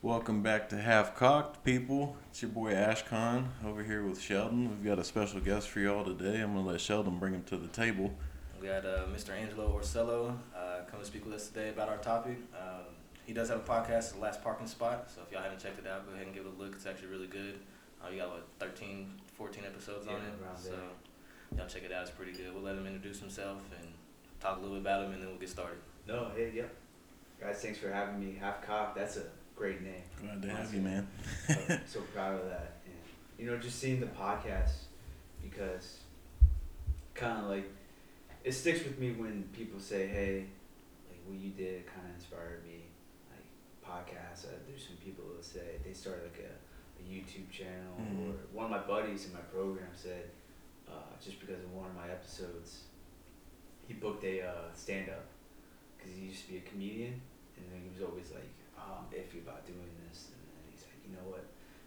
Welcome back to Half Cocked, people. It's your boy Ashcon over here with Sheldon. We've got a special guest for y'all today. I'm gonna let Sheldon bring him to the table. We got uh, Mr. Angelo Orsello uh, come to speak with us today about our topic. Um, he does have a podcast, The Last Parking Spot. So if y'all haven't checked it out, go ahead and give it a look. It's actually really good. Uh, you got what 13, 14 episodes on it. So there. y'all check it out. It's pretty good. We'll let him introduce himself and talk a little bit about him, and then we'll get started. No, hey, yep. Guys, thanks for having me. Half Cocked, that's a great name. Glad to have you, man. I'm so proud of that. And, you know, just seeing the podcast because kind of like it sticks with me when people say, hey, like what you did kind of inspired me. Like podcasts, uh, there's some people that say they started like a, a YouTube channel Mhm. or one of my buddies in my program said, uh, just because of one of my episodes, he booked a uh, stand up because he used to be a comedian and then he was always like, oh, I'm iffy about doing this. And then he's like, you know what?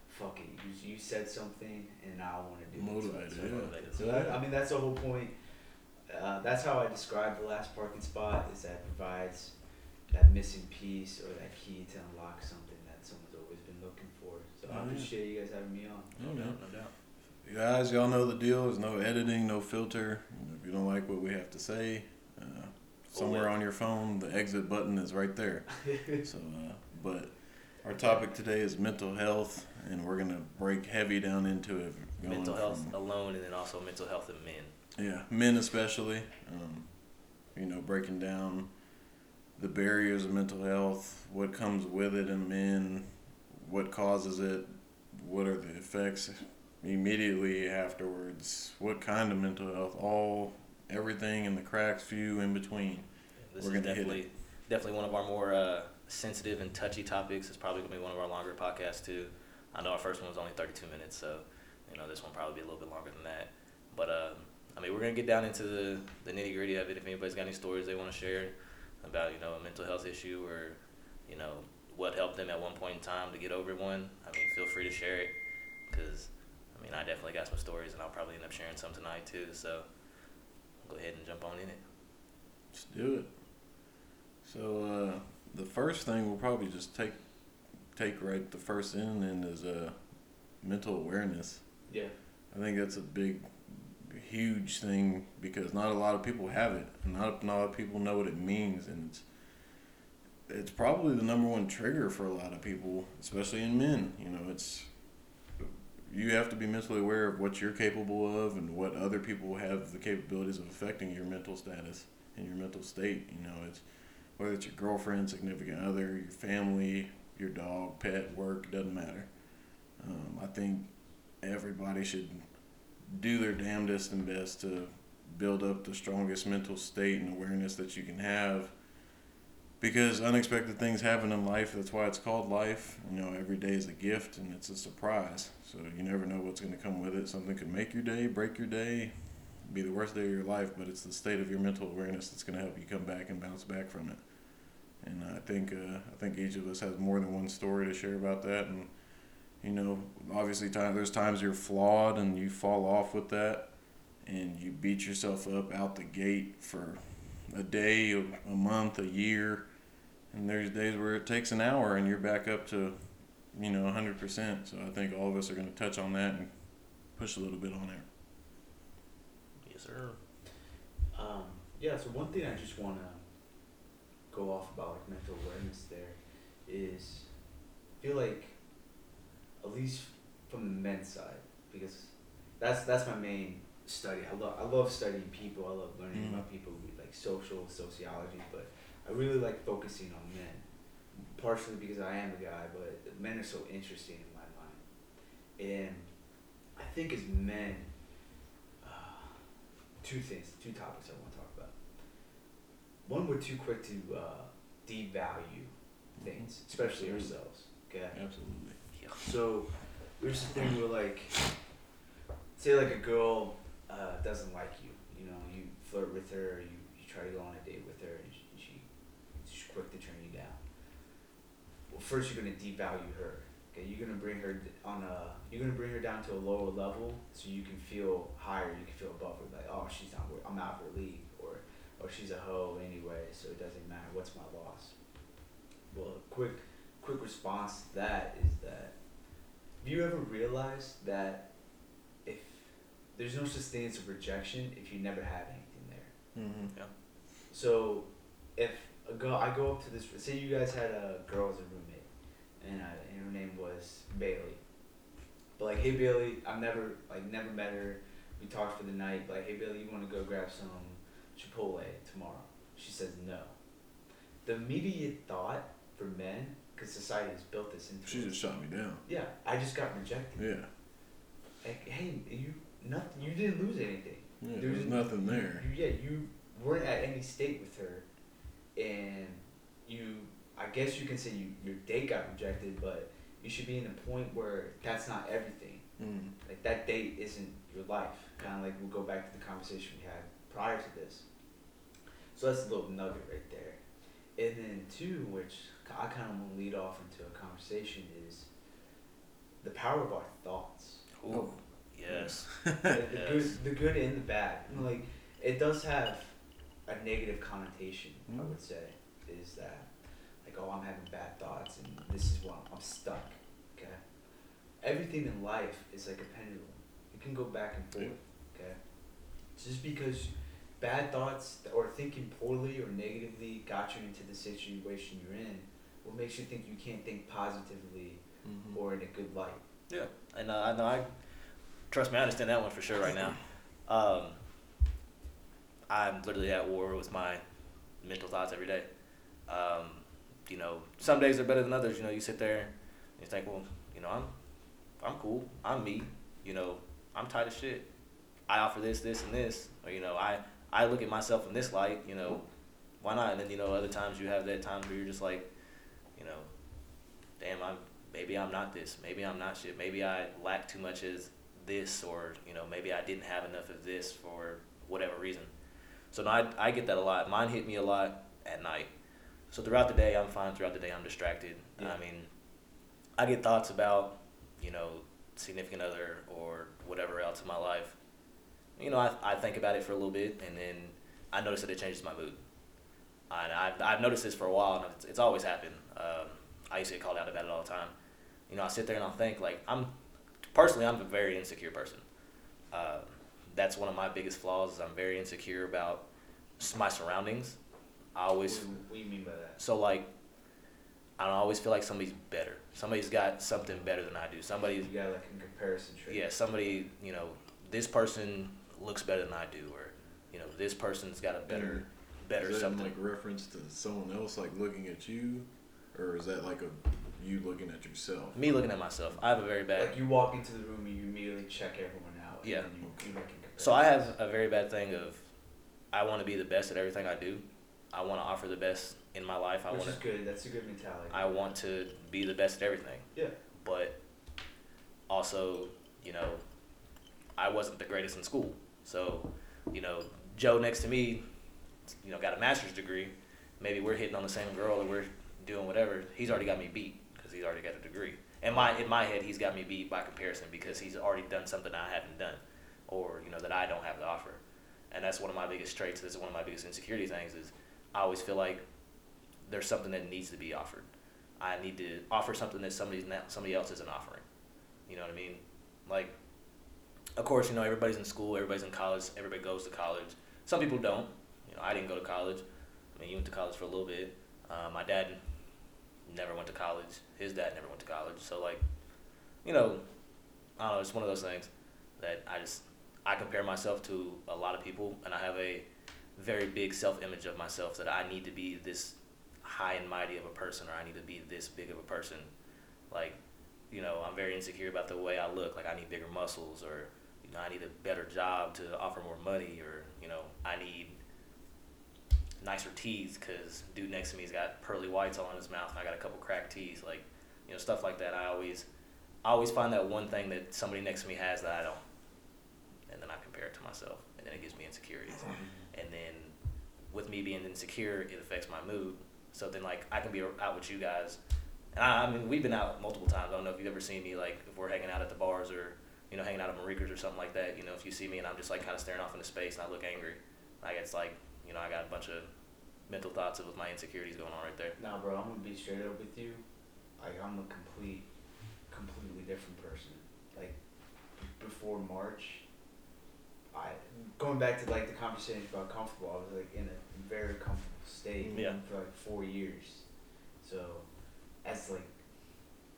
Fuck it. You, you said something and I want to do Motivated, it. So, yeah. motivated. so that, I mean, that's the whole point. Uh, that's how I describe the last parking spot is that it provides that missing piece or that key to unlock something that someone's always been looking for. So Oh, I yeah. appreciate you guys having me on. No doubt. no doubt. Guys, y'all know the deal. There's no editing, no filter. If you don't like what we have to say, uh, somewhere on your phone, the exit button is right there. so, uh, but our topic today is mental health, and we're gonna break heavy down into it. Mental health from- alone, and then also mental health in men. Yeah, men especially. Um, you know, breaking down the barriers of mental health, what comes with it in men, what causes it, what are the effects immediately afterwards, what kind of mental health, all everything in the cracks, few in between. This We're is gonna hit definitely definitely one of our more uh, sensitive and touchy topics. It's probably gonna be one of our longer podcasts too. I know our first one was only 32 minutes, so you know this one probably be a little bit longer than that. But um, I mean, we're gonna get down into the, the nitty gritty of it. If anybody's got any stories they want to share about you know a mental health issue or you know what helped them at one point in time to get over one, I mean, feel free to share it because I mean I definitely got some stories and I'll probably end up sharing some tonight too. So go ahead and jump on in it. Let's do it. So uh, the first thing we'll probably just take take right the first in and is uh, mental awareness. Yeah. I think that's a big, huge thing because not a lot of people have it. Not, not a lot of people know what it means, and it's it's probably the number one trigger for a lot of people, especially in men. You know, it's you have to be mentally aware of what you're capable of and what other people have the capabilities of affecting your mental status and your mental state. You know, it's whether it's your girlfriend, significant other, your family, your dog, pet, work, doesn't matter. Um, I think everybody should do their damnedest and best to build up the strongest mental state and awareness that you can have because unexpected things happen in life. That's why it's called life. You know every day is a gift and it's a surprise. So you never know what's going to come with it. Something could make your day break your day be the worst day of your life but it's the state of your mental awareness that's going to help you come back and bounce back from it. And i think uh, i think each of us has more than one story to share about that. And you know obviously time there's times you're flawed and you fall off with that and you beat yourself up out the gate for a day a month a year and there's days where it takes an hour and you're back up to you know 100% so i think all of us are going to touch on that and push a little bit on there Yes, sir. Um, yeah, so one thing I just want to go off about like mental awareness there is I feel like at least from the men's side because that's that's my main study. I love I love studying people. I love learning Mhm. about people like social sociology, but I really like focusing on men. Partially because I am a guy, but men are so interesting in my mind. And I think as men, uh, two things, two topics I want to talk about. One, we're too quick to uh, devalue things, especially Absolutely. ourselves. Okay. absolutely Yeah. So there's the thing where like, say like a girl uh, doesn't like you. You know, you flirt with her, you, you try to go on a date with her, and she, she she's quick to turn you down. Well, first you're gonna devalue her. Okay, you're gonna bring her on a you're gonna bring her down to a lower level so you can feel higher. You can feel above her. Like, oh, she's not. wor- I'm out of her league, or or she's a hoe anyway, so it doesn't matter. What's my loss? Well, a quick quick response to that is that have you ever realized that if there's no such thing as a rejection if you never have anything there. Mm-hmm. So if a girl, I go up to this. Say you guys had a girl as a roommate, and, I, and her name was Bailey. But like, hey Bailey, I've never like never met her. We talked for the night. But like, hey Bailey, you want to go grab some Chipotle tomorrow? She says no. The immediate thought for men, because society has built this into. She just shot me down. yeah, I just got rejected. Yeah. Like, hey, you nothing. You didn't lose anything. Yeah. There There's was- nothing there. You, yeah, you weren't at any state with her, and you. I guess you can say you your date got rejected, but you should be in a point where that's not everything. Mm. Like that date isn't your life. Kind of like we'll go back to the conversation we had prior to this. So that's a little nugget right there. And then two, which I kind of want to lead off into a conversation is the power of our thoughts Ooh, yes. the, the Yes. good, the good and the bad. And, like it does have a negative connotation. I Mm. would say is that like oh I'm having bad thoughts and this is I'm, I'm stuck. Okay, everything in life is like a pendulum. It can go back and forth. Okay, just because bad thoughts or thinking poorly or negatively got you into the situation you're in, what makes you think you can't think positively Mm-hmm. or in a good light? Yeah, and uh, I know I trust me. I understand that one for sure right now. Um, I'm literally at war with my mental thoughts every day. Um, you know, some days are better than others. You know, you sit there and you think, well, you know, I'm I'm cool. I'm me. You know, I'm tight as shit. I offer this, this, and this. Or you know, I I look at myself in this light. You know, why not? And then you know, other times you have that times where you're just like, you know, damn, I'm maybe I'm not this. Maybe I'm not shit. Maybe I lack too much as this, or you know, maybe I didn't have enough of this for whatever reason. So no, I I get that a lot. Mine hit me a lot at night. So throughout the day, I'm fine. Throughout the day, I'm distracted. Yeah. I mean, I get thoughts about you know significant other or whatever else in my life. You know, I I think about it for a little bit, and then I notice that it changes my mood. And I've, I've noticed this for a while, and it's, it's always happened. Um, I used to get called out about it all the time. You know, I sit there and I'll think, like, I'm, personally, I'm a very insecure person. Uh, that's one of my biggest flaws is I'm very insecure about my surroundings. I always, What, what do you mean by that? so like, I don't always feel like somebody's better. Somebody's got something better than I do. Somebody, You got like a comparison trait. yeah, somebody, you know, this person looks better than I do, or, you know, this person's got a better, mm. better Is that in, something. like reference to someone else like looking at you, or is that like a you looking at yourself? Me looking at myself, I have a very bad. Like you walk into the room and you immediately check everyone out. Yeah. And you, you make So I have a very bad thing of, I want to be the best at everything I do. I want to offer the best in my life. I Which want is good. That's a good mentality. I want to be the best at everything. Yeah. But also, you know, I wasn't the greatest in school. So, you know, Joe next to me, you know, got a master's degree. Maybe we're hitting on the same girl or we're doing whatever. He's already got me beat because he's already got a degree. In my in my head, he's got me beat by comparison because he's already done something I haven't done, or you know that I don't have to offer. And that's one of my biggest traits. That's one of my biggest insecurity things. Is I always feel like there's something that needs to be offered. I need to offer something that somebody's not, somebody else isn't offering. You know what I mean? Like, of course, you know everybody's in school, everybody's in college, everybody goes to college. Some people don't. You know, I didn't go to college. I mean, you went to college for a little bit. Uh, my dad never went to college. His dad never went to college. So like, you know, I don't know. It's one of those things that I just I compare myself to a lot of people, and I have a very big self image of myself that I need to be this high and mighty of a person, or I need to be this big of a person. Like, you know, I'm very insecure about the way I look. Like, I need bigger muscles, or you know, I need a better job to offer more money, or you know, I need nicer teeth because dude next to me's got pearly whites all in his mouth, and I got a couple cracked teeth. Like, you know, stuff like that. I always, I always find that one thing that somebody next to me has that I don't, and then I compare it to myself, and then it gives me insecurities. Mm-hmm. With me being insecure, it affects my mood. So then, like, I can be out with you guys, and I, I mean, we've been out multiple times. I don't know if you've ever seen me, like, if we're hanging out at the bars or, you know, hanging out at Marikers or something like that. You know, if you see me and I'm just like kind of staring off into space and I look angry, like it's like, you know, I got a bunch of mental thoughts of my insecurities going on right there. Nah, bro, I'm gonna be straight up with you. like I'm a complete, completely different person. Like before March, I going back to like the conversation about comfortable. I was like in a very comfortable state Yeah. for like four years. So, as like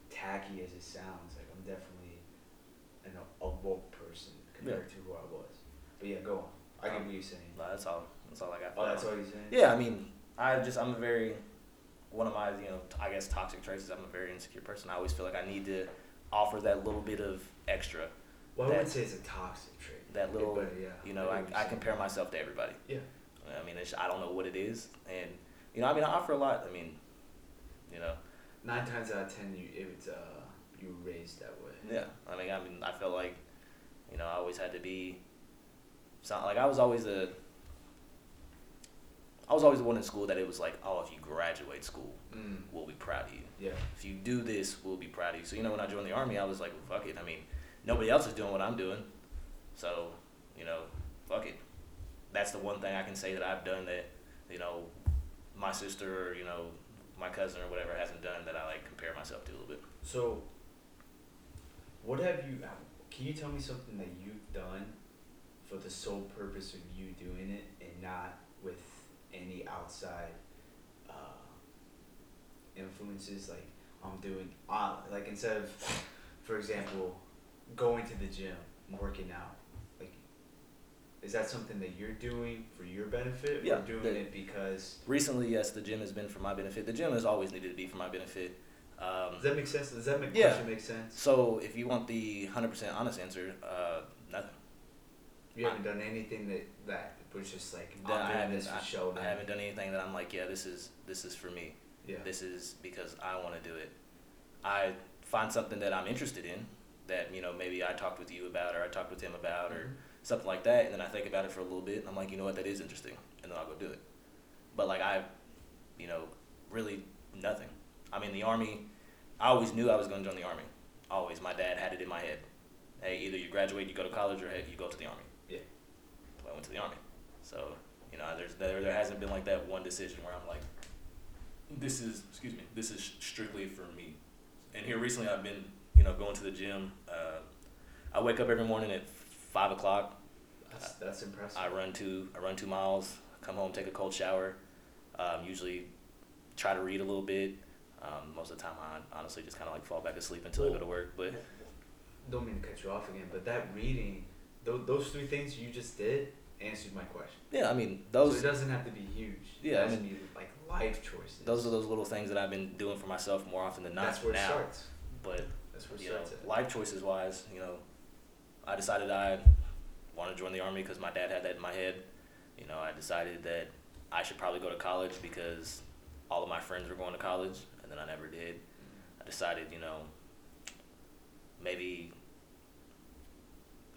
tacky as it sounds, like I'm definitely an a woke person compared to who I was. But yeah, go on. I get Um, what you're saying. No, that's all. That's all I got. Oh, that's all you're saying. Yeah, I mean, I just I'm a very one of my you know I guess toxic traits is I'm a very insecure person. I always feel like I need to offer that little bit of extra, Well, I wouldn't say it's a toxic trait. that little but yeah, you know get I, I compare myself to everybody. Yeah. I mean it's, I don't know what it is, and you know I mean I offer a lot. I mean, you know Nine times out of ten, you if it's uh you raised that way. yeah. I mean I mean I felt like you know I always had to be. So, like I was always a. I was always the one in school that it was like, oh, if you graduate school, Mm. we'll be proud of you. Yeah. if you do this, we'll be proud of you. So, you know, when I joined the army, I was like, well, fuck it. I mean, nobody else is doing what I'm doing. So, you know, fuck it. That's the one thing I can say that I've done that, you know, my sister or, you know, my cousin or whatever hasn't done that I like compare myself to a little bit. So, what have you? Can you tell me something that you've done for the sole purpose of you doing it and not with any outside uh, influences? Like I'm doing, uh, like instead of, for example, going to the gym, working out. Is that something that you're doing for your benefit, Yeah, or doing the- it because? Recently, yes, the gym has been for my benefit. The gym has always needed to be for my benefit. Um, Does that make sense? Does that make Yeah. question make sense? so, if you want the 100% honest answer, uh, nothing. You haven't done anything that that was just like That I haven't, this I, show. I haven't done anything that I'm like, yeah, this is this is for me. Yeah. This is because I want to do it. I find something that I'm interested in that you know maybe I talked with you about or I talked with him about or Mhm. Something like that, and then I think about it for a little bit, and I'm like, you know what, that is interesting, and then I'll go do it. But like I, you know, really nothing. I mean, the army. I always knew I was going to join the army. Always, my dad had it in my head. Hey, either you graduate, you go to college, or hey, you go to the army. Yeah. So I went to the army. So you know, there's there there hasn't been like that one decision where I'm like, this is excuse me, this is strictly for me. And here recently, I've been you know going to the gym. Uh, I wake up every morning at five o'clock. That's that's impressive. I run two I run two miles. Come home, take a cold shower. Um, usually, try to read a little bit. Um, most of the time, I honestly just kind of like fall back asleep until I go to work. But Don't mean to cut you off again, but that reading, those, those three things you just did answered my question. yeah, I mean so those it doesn't have to be huge. Yeah, I it has mean- to like life choices. those are those little things that I've been doing for myself more often than not That's where now. it starts. But That's where it you know, starts. life choices wise, you know, I decided I want to join the army because my dad had that in my head. You know, I decided that I should probably go to college because all of my friends were going to college, and then I never did. I decided, you know, maybe,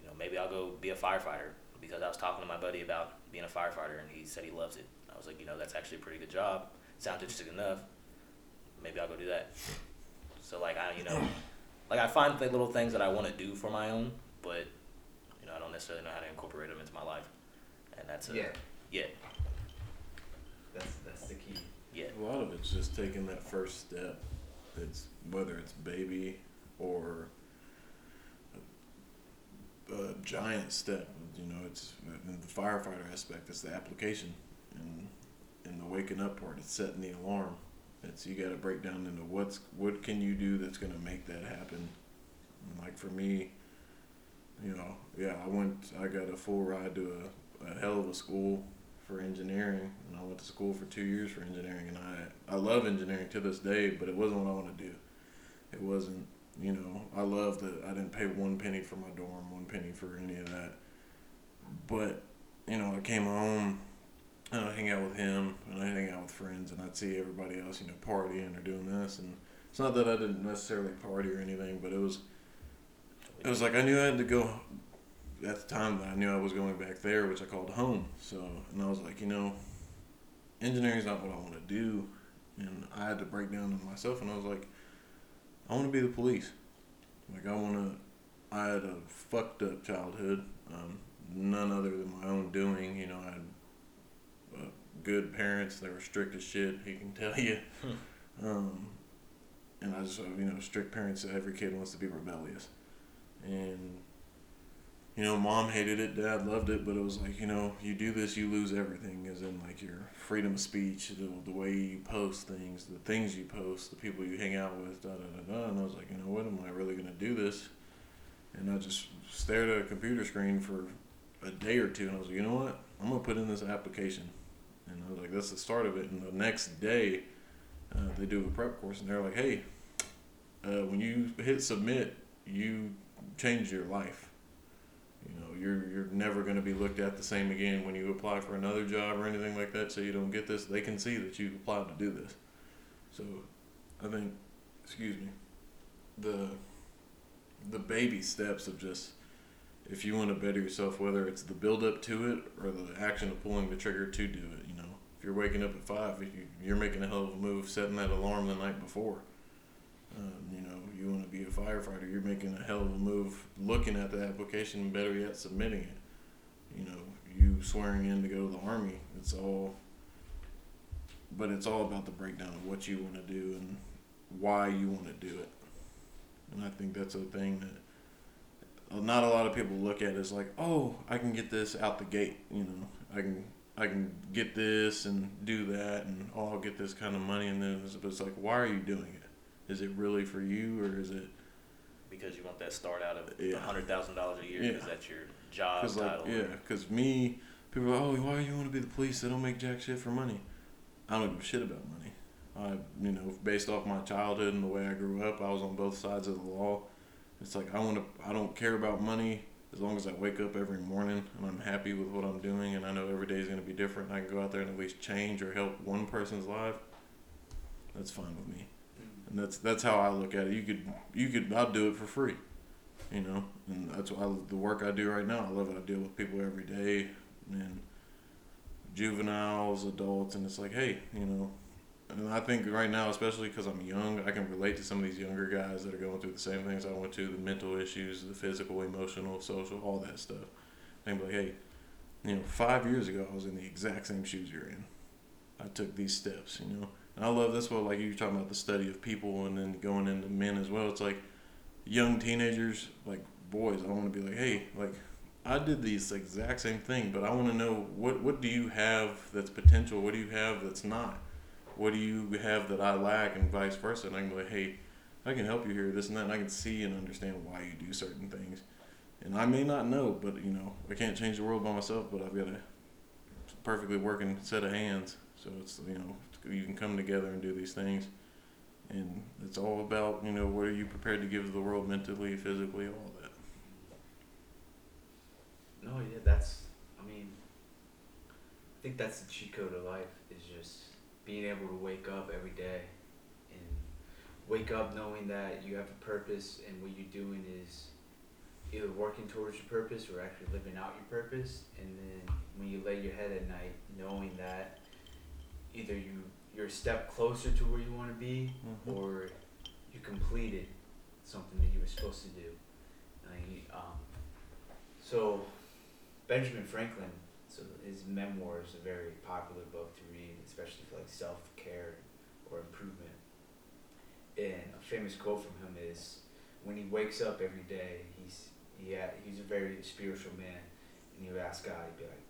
you know, maybe I'll go be a firefighter because I was talking to my buddy about being a firefighter, and he said he loves it. I was like, you know, that's actually a pretty good job. Sounds interesting enough. Maybe I'll go do that. So like I, you know, like I find the little things that I want to do for my own, but you know, I don't necessarily know how to incorporate them into my life, and that's a, Yeah, yeah, that's that's the key. yeah, A lot of it's just taking that first step. It's whether it's baby or a, a giant step. You know, it's the firefighter aspect. It's the application, and in the waking up part, it's setting the alarm. It's you got to break down into what's what can you do that's gonna make that happen. And like for me, you know, yeah, I went. I got a full ride to a, a hell of a school for engineering, and I went to school for two years for engineering, and I I love engineering to this day, but it wasn't what I want to do. It wasn't, you know, I love that I didn't pay one penny for my dorm, one penny for any of that. But you know, I came home and I hang out with him, and I hang out with friends, and I'd see everybody else, you know, partying or doing this, and it's not that I didn't necessarily party or anything, but it was it was like I knew I had to go at the time that I knew I was going back there, which I called home. So, and I was like, you know, engineering is not what I want to do. And I had to break down to myself, and I was like, I want to be the police. Like, I want to, I had a fucked up childhood, um, none other than my own doing. You know, I had uh, good parents, they were strict as shit, he can tell you. Um, and I just you know strict parents. Every kid wants to be rebellious, and you know, mom hated it, dad loved it, but it was like, you know, you do this, you lose everything, as in like your freedom of speech, the, the way you post things, the things you post, the people you hang out with, da da da da. And I was like, you know, what am I really gonna do this? And I just stared at a computer screen for a day or two, and I was like, you know what? I'm gonna put in this application, and I was like, that's the start of it. And the next day, uh, they do a prep course, and they're like, hey, uh, when you hit submit, you change your life you know, you're you're never going to be looked at the same again when you apply for another job or anything like that. So you don't get this. They can see that you applied to do this. So, I think, excuse me, the the baby steps of just if you want to better yourself, whether it's the build up to it or the action of pulling the trigger to do it. You know, if you're waking up at five, you, you're making a hell of a move, setting that alarm the night before. Um, you know, you want to be a firefighter, you're making a hell of a move looking at the application, and better yet, submitting it. You know, you swearing in to go to the army. It's all, but it's all about the breakdown of what you want to do and why you want to do it. And I think that's a thing that uh, not a lot of people look at as like, oh, I can get this out the gate. You know, I can I can get this and do that, and oh, I'll get this kind of money, and then it's, it's like, why are you doing it? Is it really for you, or is it? Because you want that start out of Yeah. hundred thousand dollars a year Yeah. because that's your job Cause like title. yeah, cause me, people are, oh, why you want to be the police? They don't make jack shit for money. I don't give a shit about money. I, you know, based off my childhood and the way I grew up, I was on both sides of the law. It's like I want to. I don't care about money as long as I wake up every morning and I'm happy with what I'm doing and I know every day is going to be different. And I can go out there and at least change or help one person's life. That's fine with me and that's that's how I look at it. You could you could I'll do it for free, you know, and that's why the work I do right now. I love it. I deal with people every day, and juveniles, adults, and it's like, hey, you know, and I think right now, especially because I'm young, I can relate to some of these younger guys that are going through the same things I went to: the mental issues, the physical, emotional, social, all that stuff. And be like, hey, you know, five years ago, I was in the exact same shoes you're in. I took these steps, you know and I love this one, like you were talking about the study of people and then going into men as well. It's like young teenagers, like boys, I want to be like, hey, like I did these exact same thing, but I want to know what what do you have that's potential? What do you have that's not? What do you have that I lack, and vice versa? And I can be like, hey, I can help you here, this and that, and I can see and understand why you do certain things. And I may not know, but you know, I can't change the world by myself, but I've got a perfectly working set of hands. So it's you know you can come together and do these things, and it's all about you know what are you prepared to give to the world mentally, physically, all that. No, yeah, that's. I mean, I think that's the cheat code of life is just being able to wake up every day, and wake up knowing that you have a purpose, and what you're doing is either working towards your purpose or actually living out your purpose. And then when you lay your head at night, knowing that either you you're a step closer to where you want to be, Mhm. or you completed something that you were supposed to do. Like, um, so Benjamin Franklin, so his memoir is a very popular book to read, especially for like self care or improvement. And a famous quote from him is, "When he wakes up every day, he's he had, he's a very spiritual man, and he would ask God, he'd be like,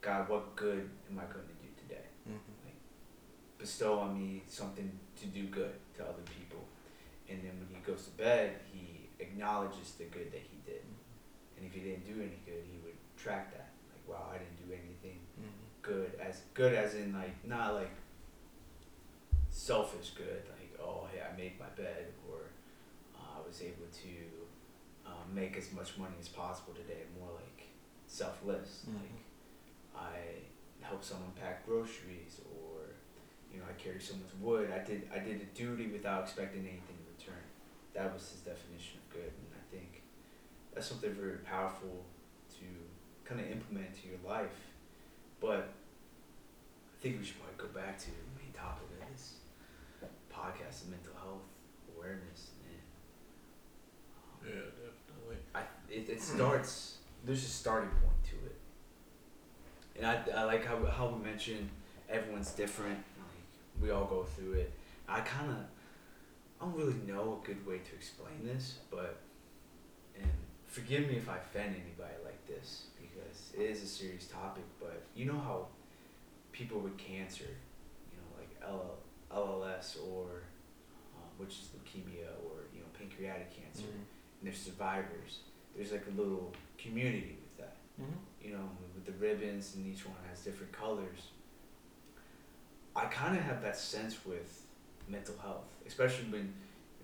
God, what good am I going to do today? Mm-hmm. Bestow on me something to do good to other people." And then when he goes to bed, he acknowledges the good that he did. And if he didn't do any good, he would track that. Like, wow, I didn't do anything Mm-hmm. good. As good as in like not like selfish good. Like, oh, hey, I made my bed, or uh, I was able to um, make as much money as possible today. More like selfless. Mhm. Like, I helped someone pack groceries, or you know, I carried someone's wood. I did I did a duty without expecting anything in return. That was his definition of good, and I think that's something very powerful to kind of implement to your life. But I think we should probably go back to the main topic of this podcast: mental health awareness. And um, Yeah, definitely. I it, it starts. There's a starting point to it, and I, I like how how we mentioned everyone's different. We all go through it. I kind of I don't really know a good way to explain this, but and forgive me if I offend anybody like this because it is a serious topic. But you know how people with cancer, you know, like L- LLS or um, which is leukemia or you know pancreatic cancer, Mm-hmm. and they're survivors. There's like a little community with that you know, with the ribbons and each one has different colors. I kind of have that sense with mental health, especially when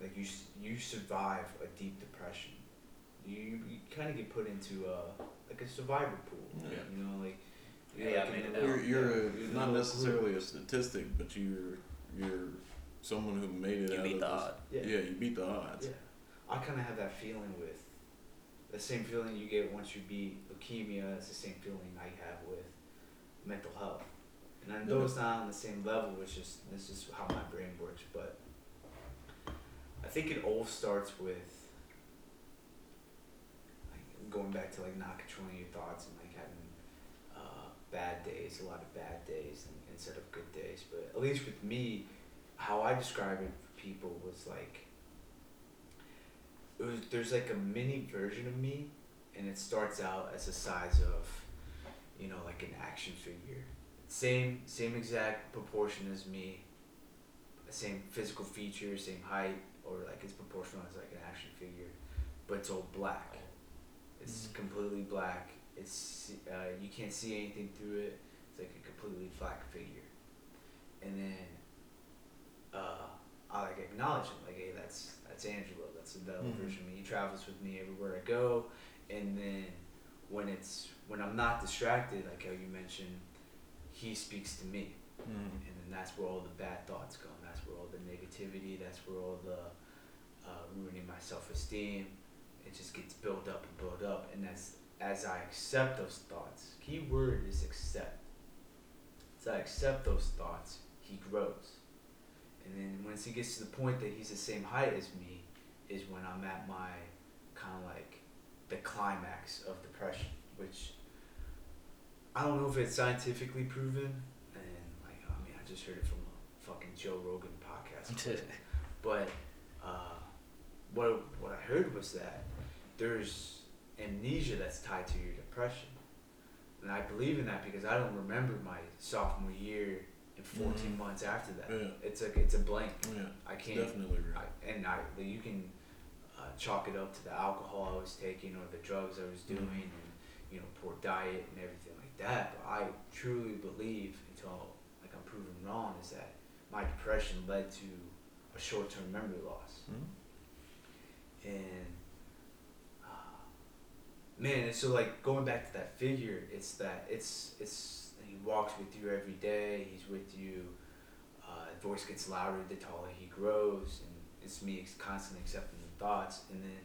like you you survive a deep depression. You you kind of get put into a like a survivor pool. Yeah. You know, like Yeah, I in made a it little- You're, you're yeah, a, in a not necessarily a statistic, but you're you're someone who made it You out beat of the odds. Yeah. Yeah, you beat the odds. Yeah, I kind of have that feeling with the same feeling you get once you beat leukemia. It's the same feeling I have with mental health. And I know it's not on the same level. It's just this is how my brain works. But I think it all starts with like going back to like not controlling your thoughts and like having uh, bad days, a lot of bad days and, instead of good days. But at least with me, how I describe it for people was like it was there's like a mini version of me and it starts out as the size of you know like an action figure same same exact proportion as me. Same physical features same height or like it's proportional as like an action figure. But it's all black. It's Mhm. completely black. It's uh, you can't see anything through it. It's like a completely black figure. And then uh, I like acknowledge him, like, hey, that's that's Angelo, that's the Bella Mhm. version of me. He travels with me everywhere I go, and then when it's when I'm not distracted, like how you mentioned, he speaks to me, Mm. and then that's where all the bad thoughts go. That's where all the negativity. That's where all the uh, ruining my self esteem. It just gets built up and built up, and as as I accept those thoughts, key word is accept. As I accept those thoughts, he grows. And then once he gets to the point that he's the same height as me, is when I'm at my kind of like the climax of depression, which I don't know if it's scientifically proven, and like I mean I just heard it from a fucking Joe Rogan podcast, but uh, what what I heard was that there's amnesia that's tied to your depression, and I believe in that because I don't remember my sophomore year and 14 Mhm. months after that. Yeah. It's a it's a blank. Yeah, I can't. definitely. I, and I you can uh, chalk it up to the alcohol I was taking or the drugs I was doing Mhm. and you know poor diet and everything like that. But I truly believe until like I'm proven wrong is that my depression led to a short term memory loss Mhm. and uh, man, so like going back to that figure, it's that it's it's he walks with you every day. He's with you. Uh, voice gets louder the taller he grows, and it's me constantly accepting the thoughts. And then,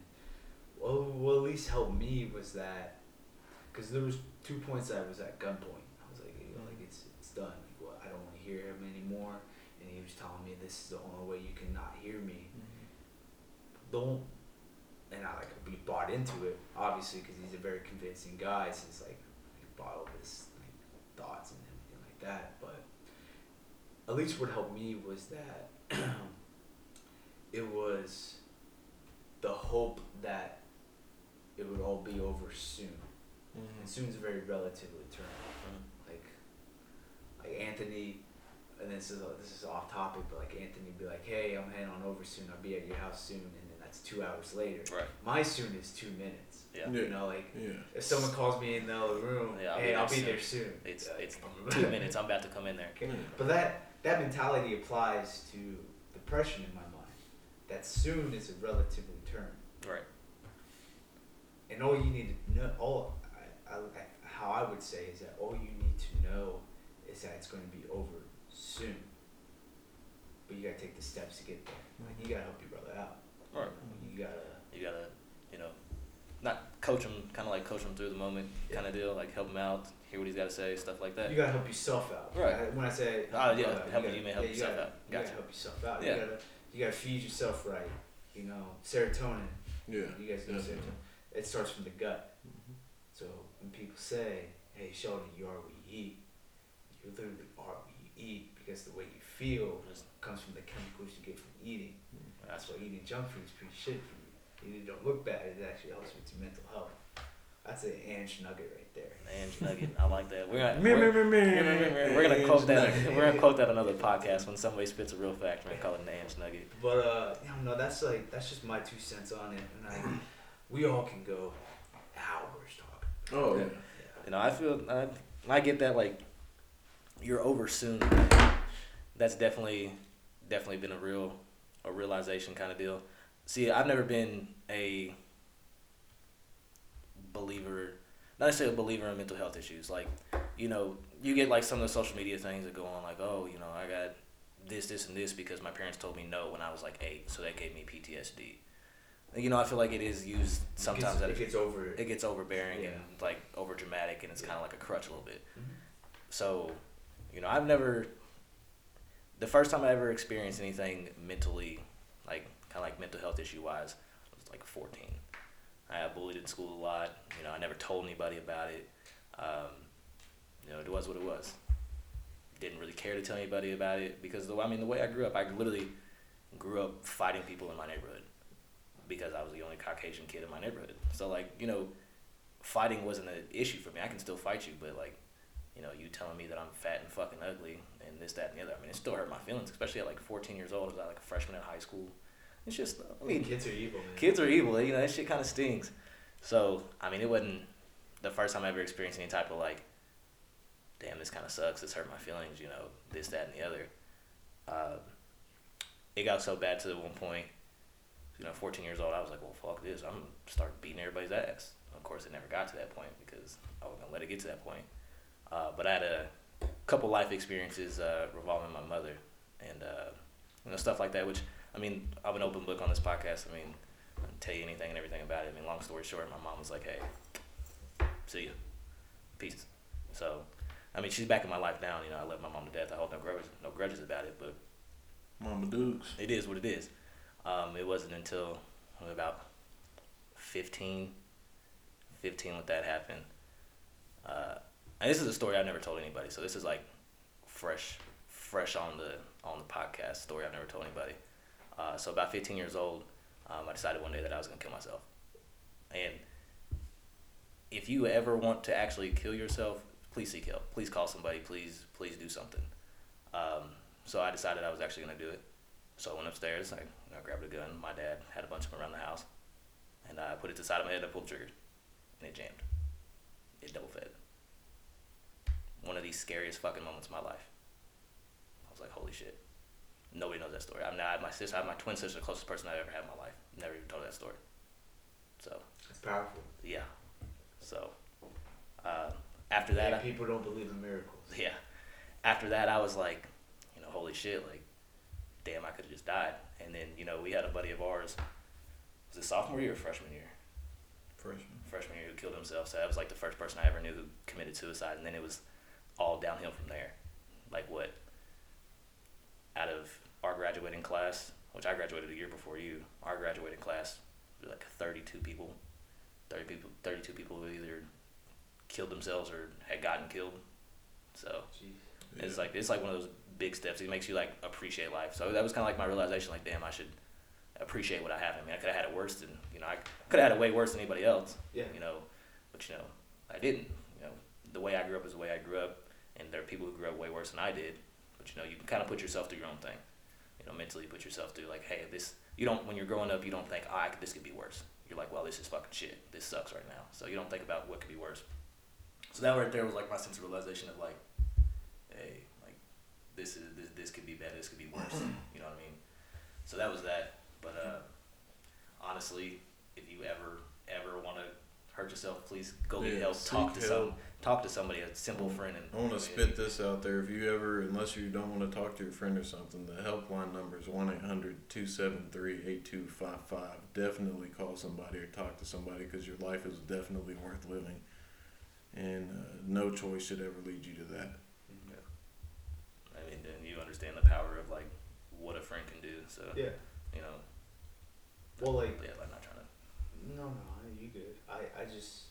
well, what at least helped me was that, because there was two points that I was at gunpoint. I was like, you know, like it's it's done. Like, well, I don't want to hear him anymore. And he was telling me this is the only way you can not hear me mm-hmm. don't and I like be bought into it obviously because he's a very convincing guy since like he bought all his like thoughts and everything like that but at least what helped me was that it was the hope that it would all be over soon and Mhm. soon is a very relatively term like like Anthony and this is this is off topic but like Anthony would be like hey I'm heading on over soon I'll be at your house soon and then that's two hours later Right. my soon is two minutes Yeah. Yeah. you know like Yeah. if someone calls me in the other room Yeah, I'll hey there I'll be soon. there soon It's Yeah, it's two minutes. I'm about to come in there. Okay. Yeah. but that that mentality applies to depression in my mind that soon is a relatively term Right. and all you need to know all I, I, how I would say is that all you need to know is that it's going to be over soon but you gotta take the steps to get there like you gotta help your brother out Right. you gotta You gotta, you know, not coach him, kind of like coach him through the moment, yeah. kind of deal, like help him out, hear what he's got to say, stuff like that. you gotta help yourself out Right. When I say Ah, yeah, uh, help- gotta- you may help yeah, yourself gotta, out. you gotta Gotcha. help yourself out Yeah. you gotta you gotta feed yourself right you know serotonin Yeah. you guys know definitely. serotonin it starts from the gut Mhm. So when people say, "Hey, Sheldon, you are what you eat," you literally are what you eat because the way you feel Just- comes from the chemicals you get from eating. That's That's why eating junk food is pretty shit for you. It don't look bad. It actually helps with your mental health. That's an Ange nugget right there. Ange Nugget. I like that. We're gonna, we're, me, me, me. we're gonna quote that. We're gonna quote that another podcast when somebody spits a real fact. We're gonna call it an Ange Nugget. But uh, you know, no, that's like that's just my two cents on it, and I, we all can go hours talking. Oh yeah. You know, I feel I, I get that like you're over soon. That's definitely definitely been a real a realization kind of deal. See, I've never been a believer, not necessarily a believer in mental health issues. Like, you know, you get like some of the social media things that go on, like, oh, you know, I got this, this, and this because my parents told me no when I was like eight, so that gave me PTSD. You know, I feel like it is used sometimes it that gets, it gets over. it gets overbearing Yeah. and like over dramatic and it's Yeah. kind of like a crutch a little bit Mhm. so you know i've never the first time i ever experienced anything mentally like kind of like mental health issue wise I was like 14 i got bullied in school a lot you know i never told anybody about it um, you know it was what it was didn't really care to tell anybody about it because the i mean the way i grew up i literally grew up fighting people in my neighborhood because I was the only Caucasian kid in my neighborhood. So like, you know, fighting wasn't an issue for me. I can still fight you, but like, you know, you telling me that I'm fat and fucking ugly and this, that, and the other. I mean, it still hurt my feelings, especially at like 14 years old. I was like a freshman in high school. It's just, I mean, kids are evil, man. kids are evil. You know, that shit kind of stings. So, I mean, it wasn't the first time I ever experienced any type of like, damn, this kind of sucks. This hurt my feelings. You know, this, that, and the other. Uh, it got so bad to the one point, you know, 14 years old, I was like, well, fuck this. I'm gonna start beating everybody's ass. Of course, it never got to that point because I wasn't gonna let it get to that point. Uh, but I had a couple life experiences uh, revolving my mother and uh, you know stuff like that. Which I mean, I'm an open book on this podcast. I mean, I can tell you anything and everything about it. I mean, long story short, my mom was like, "Hey, see you, peace." So, I mean, she's back in my life now. You know, I love my mom to death. I hold no grudges, no grudges about it, but Mama Dukes. it is what it is. Um, it wasn't until about 15, 15 when that happened. Uh, and this is a story I've never told anybody, so this is like fresh, fresh on the on the podcast story I've never told anybody. Uh, so about 15 years old, um, I decided one day that I was gonna kill myself. And if you ever want to actually kill yourself, please seek help. Please call somebody. Please, please do something. Um, so I decided I was actually gonna do it. So I went upstairs. I, I grabbed a gun. My dad had a bunch of them around the house, and I put it to the side of my head. I pulled the trigger, and it jammed. It double fed. One of the scariest fucking moments of my life. I was like, holy shit. Nobody knows that story. I mean, I have my sister, I have my twin sister, the closest person I've ever had in my life. Never even told that story. So It's powerful. yeah. So uh, after that, And I, people don't believe in miracles. yeah. After that, I was like, you know, holy shit, like, damn, I could have just died. And then, you know, we had a buddy of ours. Was it sophomore year or freshman year? Freshman. Freshman year who killed himself. So that was like the first person I ever knew who committed suicide. And then it was all downhill from there. Like what? Out of our graduating class, which I graduated a year before you, our graduating class, like 32 people. 30 people, 32 people who either killed themselves or had gotten killed. So Jeez. it's like it's like one of those big steps. It makes you like appreciate life. So that was kind of like my realization. Like, damn, I should appreciate what I have. I mean, I could have had it worse than you know. I could have had it way worse than anybody else. Yeah. You know, but you know, I didn't. You know, the way I grew up is the way I grew up, and there are people who grew up way worse than I did. But you know, you can kind of put yourself through your own thing. You know, mentally put yourself through like, hey, this. You don't when you're growing up, you don't think, ah, I could, this could be worse. You're like, well, this is fucking shit. This sucks right now. So you don't think about what could be worse. So that right there was like my sense of realization of like, hey, this is this, this could be better, this could be worse. You know what I mean? So that was that. But uh, honestly, if you ever ever want to hurt yourself, please go get Yeah, help. Talk to seek some talk to somebody, a simple friend. And I want to spit this out there. If you ever, unless you don't want to talk to your friend or something, the helpline number is 1 800 273 8255. Definitely call somebody or talk to somebody because your life is definitely worth living. And uh, no choice should ever lead you to that. I mean, then you understand the power of like what a friend can do. So Yeah. you know, Well, like yeah, I'm not trying to. No, no, you good. I, I just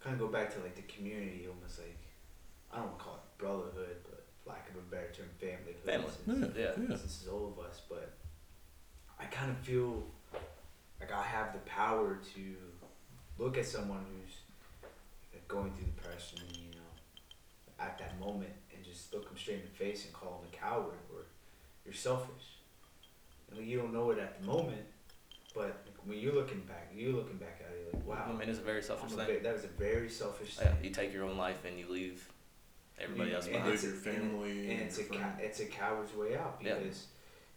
kind of go back to like the community, almost like I don't want to call it brotherhood, but lack of a better term, family. Family. Since, Yeah, Yeah. yeah. since it's all of us, but I kind of feel like I have the power to look at someone who's going through depression, you know, at that moment, and just look him straight in the face and call him a coward or you're selfish. And like, you don't know it at the moment, but when you're looking back, you're looking back at it like, wow, I mean, it's a very selfish a thing. ve- that was a very selfish Yeah, thing. you take your own life and you leave everybody You- else and behind. it's a- your family and, and it's a your ca- friends. it's a coward's way out Yeah. because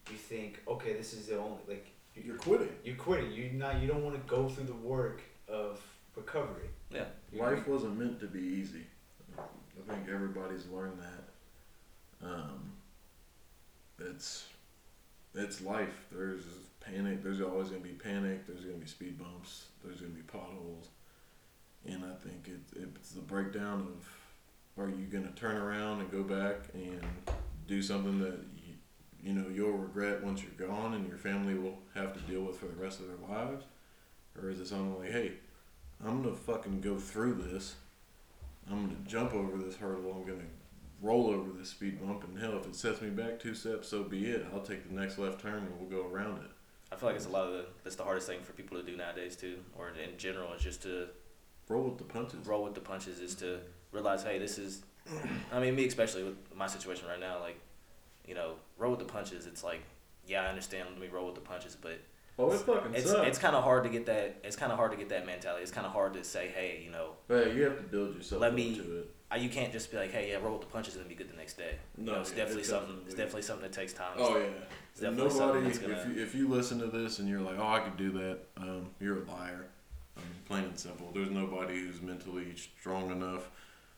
you think, okay, this is the only like You're quitting. you're quitting. You not you don't want to go through the work of recovery. Yeah. You- Life wasn't meant to be easy. I think everybody's learned that. Um, it's it's life. There's panic. There's always gonna be panic. There's gonna be speed bumps. There's gonna be potholes. And I think it, it's the breakdown of are you gonna turn around and go back and do something that you, you know you'll regret once you're gone and your family will have to deal with for the rest of their lives, or is it something like, hey, I'm gonna fucking go through this. I'm gonna jump over this hurdle. I'm gonna roll over this speed bump, and hell, if it sets me back two steps, so be it. I'll take the next left turn and we'll go around it. I feel like it's a lot of the that's the hardest thing for people to do nowadays too, or in general, is just to Roll with the punches. roll with the punches. Is to realize, hey, this is. I mean, me especially with my situation right now, like, you know, roll with the punches. It's like, yeah, I understand. Let me roll with the punches, but Oh, it fucking it's sucks. it's kind of hard to get that. It's kind of hard to get that mentality. It's kind of hard to say, hey, you know, but you have to build yourself Let me- it. I, you can't just be like, hey, yeah, roll with the punches and be good the next day. You No, know, it's yeah, definitely it's something. It's definitely something that takes time. Oh yeah. It's definitely something Nobody. that's If gonna- you, if you listen to this and you're like, oh, I could do that, um, you're a liar. I mean, plain and simple. There's nobody who's mentally strong enough.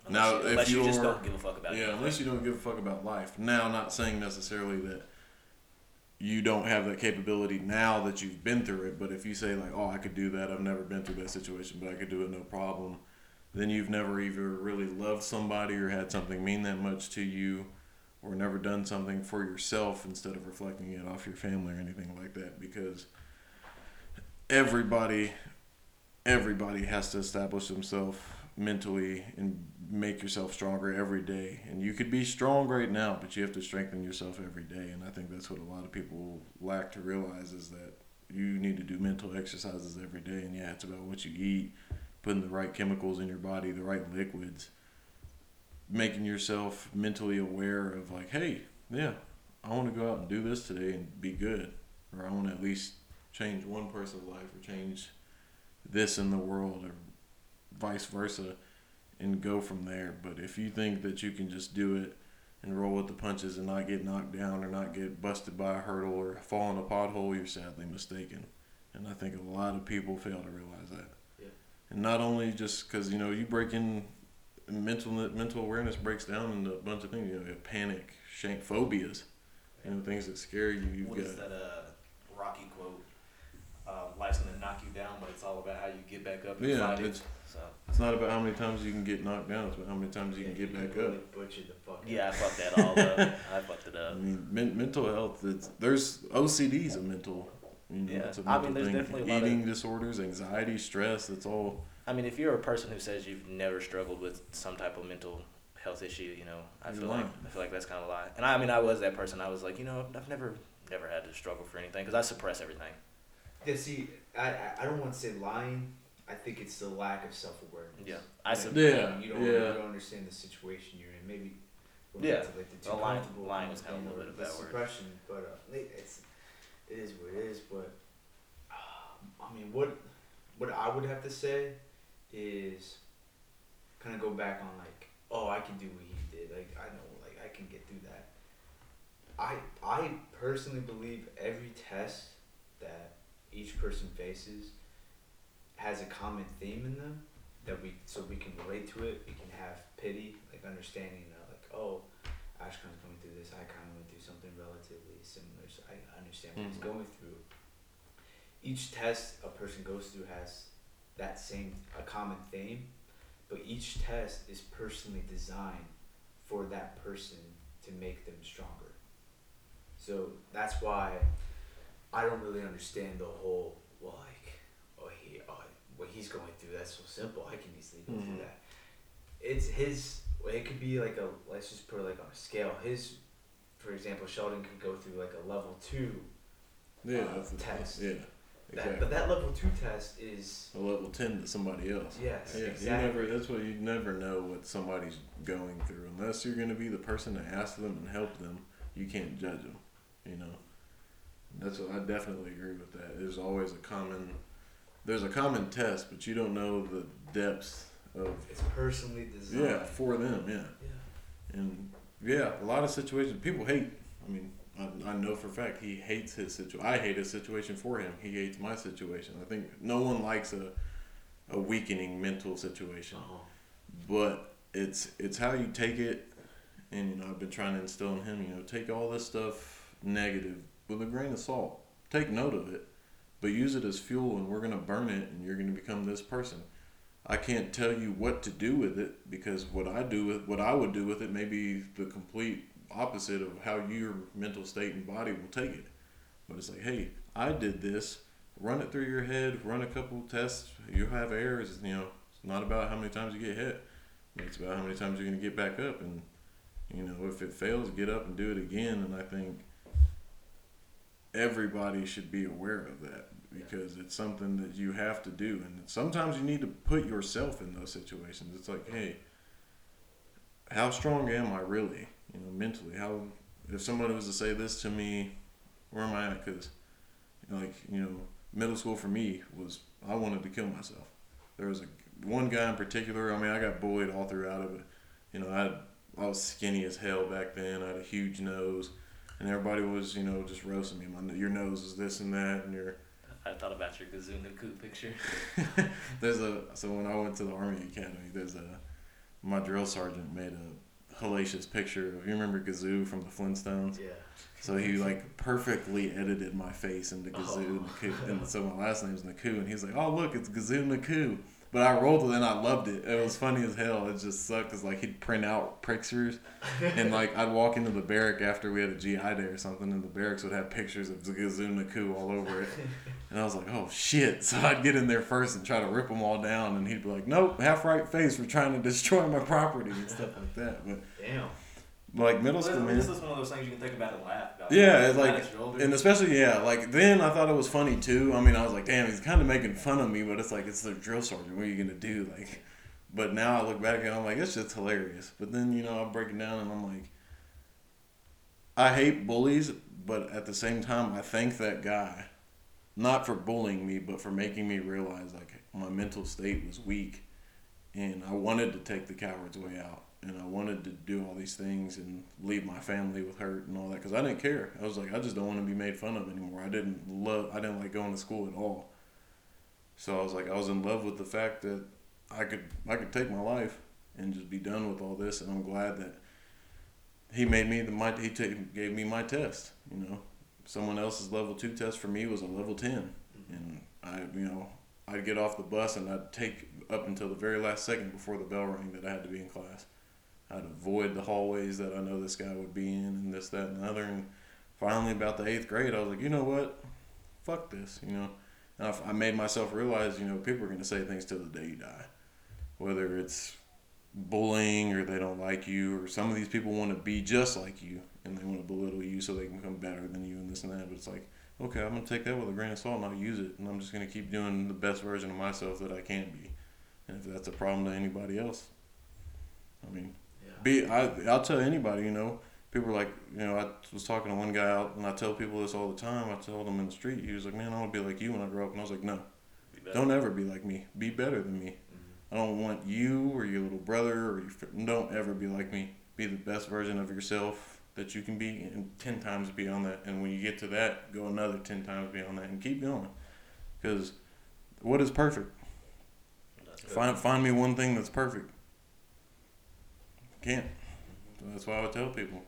Unless now, you, if unless you just don't give a fuck about it. Yeah, unless you don't give a fuck about life. Now, not saying necessarily that you don't have that capability now that you've been through it, but if you say like, "Oh, I could do that. I've never been through that situation, but I could do it no problem," then you've never either really loved somebody or had something mean that much to you, or never done something for yourself instead of reflecting it off your family or anything like that. Because everybody, everybody has to establish themselves mentally and make yourself stronger every day. And you could be strong right now, but you have to strengthen yourself every day. And I think that's what a lot of people lack to realize is that you need to do mental exercises every day. And yeah, it's about what you eat, putting the right chemicals in your body, the right liquids, making yourself mentally aware of like, hey, yeah, I want to go out and do this today and be good, or I want to at least change one person's life or change this in the world or vice versa and go from there. But if you think that you can just do it and roll with the punches and not get knocked down or not get busted by a hurdle or fall in a pothole, you're sadly mistaken. And I think a lot of people fail to realize that. Yeah. And not only just because you know you break in mental mental awareness breaks down into a bunch of things. You know, you have panic, shank phobias. You know, things that scare you. You've What got is that uh, Rocky quote? Uh, life's gonna knock you down, but it's all about how you get back up and Yeah, fight it. it's- It's not about how many times you can get knocked down. It's about how many times you can get back really up. Butcher the fuck. yeah, I fucked that all up. I fucked it up. I mean, men- mental health. It's there's OCD's a mental. You know, Yeah. it's a I mental mean, there's thing. definitely a lot of- eating disorders, anxiety, stress. It's all. I mean, if you're a person who says you've never struggled with some type of mental health issue, you know, I You're feel like. I feel like that's kind of a lie. And I, I mean, I was that person. I was like, you know, I've never never had to struggle for anything because I suppress everything. Yeah, see, I, I, I don't want to say lying. I think it's the lack of self awareness. Yeah, I Like, sup- Yeah, You don't, yeah. you don't understand the situation you're in. Maybe. Yeah. get to, like, the too Well, lying- lying was kinda a little bit of a the word. Suppression, but uh, it's it is what it is. But uh, I mean, what what I would have to say is kind of go back on like, oh, I can do what he did. Like I know, like I can get through that. I I personally believe every test that each person faces has a common theme in them that we so we can relate to it. We can have pity, like understanding, uh, like oh, Ashkan's going through this. I kind of went through something relatively similar, so I understand what he's Mhm. going through. Each test a person goes through has that same a common theme, but each test is personally designed for that person to make them stronger. So that's why I don't really understand the whole well, like oh he oh what he's going through that's so simple. I can easily go Mhm. through that. It's his it could be like a let's just put it like on a scale. His, for example, Sheldon could go through like a level two. Yeah, Uh, test. Yeah, That, but that level two test is a level ten to somebody else. yes, Yeah, exactly. you never. That's why you never know what somebody's going through unless you're going to be the person to ask them and help them. You can't judge them. You know. That's what I definitely agree with that. There's always a common. There's a common test, but you don't know the depths of. It's personally designed. Yeah, for them. Yeah. Yeah. And yeah, a lot of situations people hate. I mean, I, I know for a fact he hates his situation. I hate his situation for him. He hates my situation. I think no one likes a a weakening mental situation, Uh-huh. but it's it's how you take it. And you know, I've been trying to instill in him. You know, take all this stuff negative with a grain of salt. Take note of it, but use it as fuel, and we're gonna burn it, and you're gonna become this person. I can't tell you what to do with it because what I do with what I would do with it may be the complete opposite of how your mental state and body will take it. But it's like, hey, I did this. Run it through your head. Run a couple tests. You have errors. You know, it's not about how many times you get hit. It's about how many times you're gonna get back up. And you know, if it fails, get up and do it again. And I think everybody should be aware of that because it's something that you have to do and sometimes you need to put yourself in those situations. It's like hey how strong am i really you know mentally? How if somebody was to say this to me where am i at? Because like you know middle school for me was i wanted to kill myself. There was a one guy in particular i mean i got bullied all throughout of it. You know i i was skinny as hell back then. I had a huge nose and everybody was you know just roasting me. My your nose is this and that and your I thought about your Gazoo Naku picture. there's a so when I went to the Army Academy, there's a my drill sergeant made a hellacious picture of you remember Gazoo from the Flintstones. Yeah. So he like perfectly edited my face into Gazoo Oh. Naku, and so my last name's Naku, and he's like, "Oh look, it's Gazoo Naku." But I rolled with it and I loved it. It was funny as hell. It just sucked because like he'd print out pictures, and like I'd walk into the barrack after we had a GI day or something, and the barracks would have pictures of Gazoo Naku all over it. And I was like, oh shit. So I'd get in there first and try to rip them all down. And he'd be like, nope, half right face. We're trying to destroy my property and stuff like that. But Damn. Like middle school, man. This is one of those things you can think about and laugh about. Yeah, it's like, that you're older. and especially, yeah, like then I thought it was funny too. I mean, I was like, damn, he's kind of making fun of me, but it's like, it's the drill sergeant. What are you going to do? Like, but now I look back and I'm like, it's just hilarious. But then, you know, I break it down and I'm like, I hate bullies, but at the same time, I thank that guy, not for bullying me, but for making me realize like my mental state was weak, and I wanted to take the coward's way out, and I wanted to do all these things and leave my family with hurt and all that because I didn't care. I was like, I just don't want to be made fun of anymore. I didn't love, I didn't like going to school at all. So I was like, I was in love with the fact that I could, I could take my life and just be done with all this, and I'm glad that he made me the my he ta gave me my test. You know, someone else's level two test for me was a level ten, and I you know I'd get off the bus and I'd take up until the very last second before the bell rang that I had to be in class. I'd avoid the hallways that I know this guy would be in and this that and the other. And finally, about the eighth grade, I was like, you know what, fuck this. You know, and I, I made myself realize you know people are gonna say things till the day you die, whether it's bullying or they don't like you or some of these people want to be just like you and they want to belittle you so they can become better than you and this and that but it's like okay i'm going to take that with a grain of salt and i'll use it and i'm just going to keep doing the best version of myself that i can be and if that's a problem to anybody else i mean. Be I, i'll tell anybody you know people are like you know i was talking to one guy out and i tell people this all the time i told him in the street he was like man i want to be like you when i grow up and i was like no don't ever be like me be better than me I don't want you or your little brother or your don't ever be like me. Be the best version of yourself that you can be, and ten times beyond that. And when you get to that, go another ten times beyond that, and keep going. Because what is perfect? Find find me one thing that's perfect. Can't. So that's why I would tell people.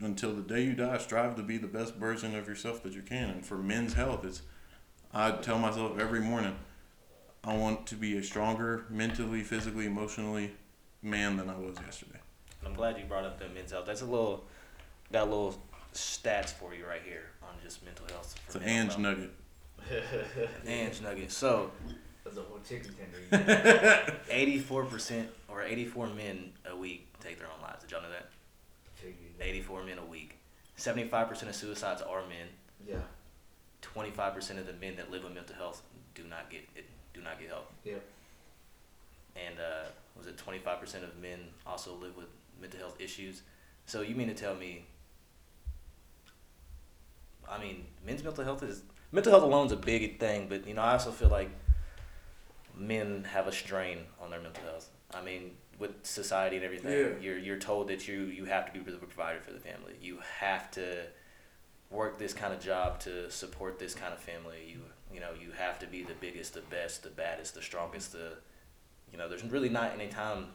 Until the day you die, strive to be the best version of yourself that you can. And for men's health, it's I tell myself every morning, I want to be a stronger mentally, physically, emotionally man than I was yesterday. I'm glad you brought up the men's health. That's a little, got a little stats for you right here on just mental health. It's an Ange health. nugget. Ange nugget. So, That's a whole chicken tender. 84% or 84 men a week take their own lives. Did y'all know that? 84 men a week. 75% of suicides are men. Yeah. 25% of the men that live with mental health do not get it, do not get help. Yep. And uh, was it 25% of men also live with mental health issues? So you mean to tell me? I mean, men's mental health is mental health alone is a big thing, but you know, I also feel like men have a strain on their mental health. I mean, with society and everything, Yeah. you're you're told that you you have to be the provider for the family. You have to work this kind of job to support this kind of family. You you know you have to be the biggest, the best, the baddest, the strongest. The you know there's really not any time.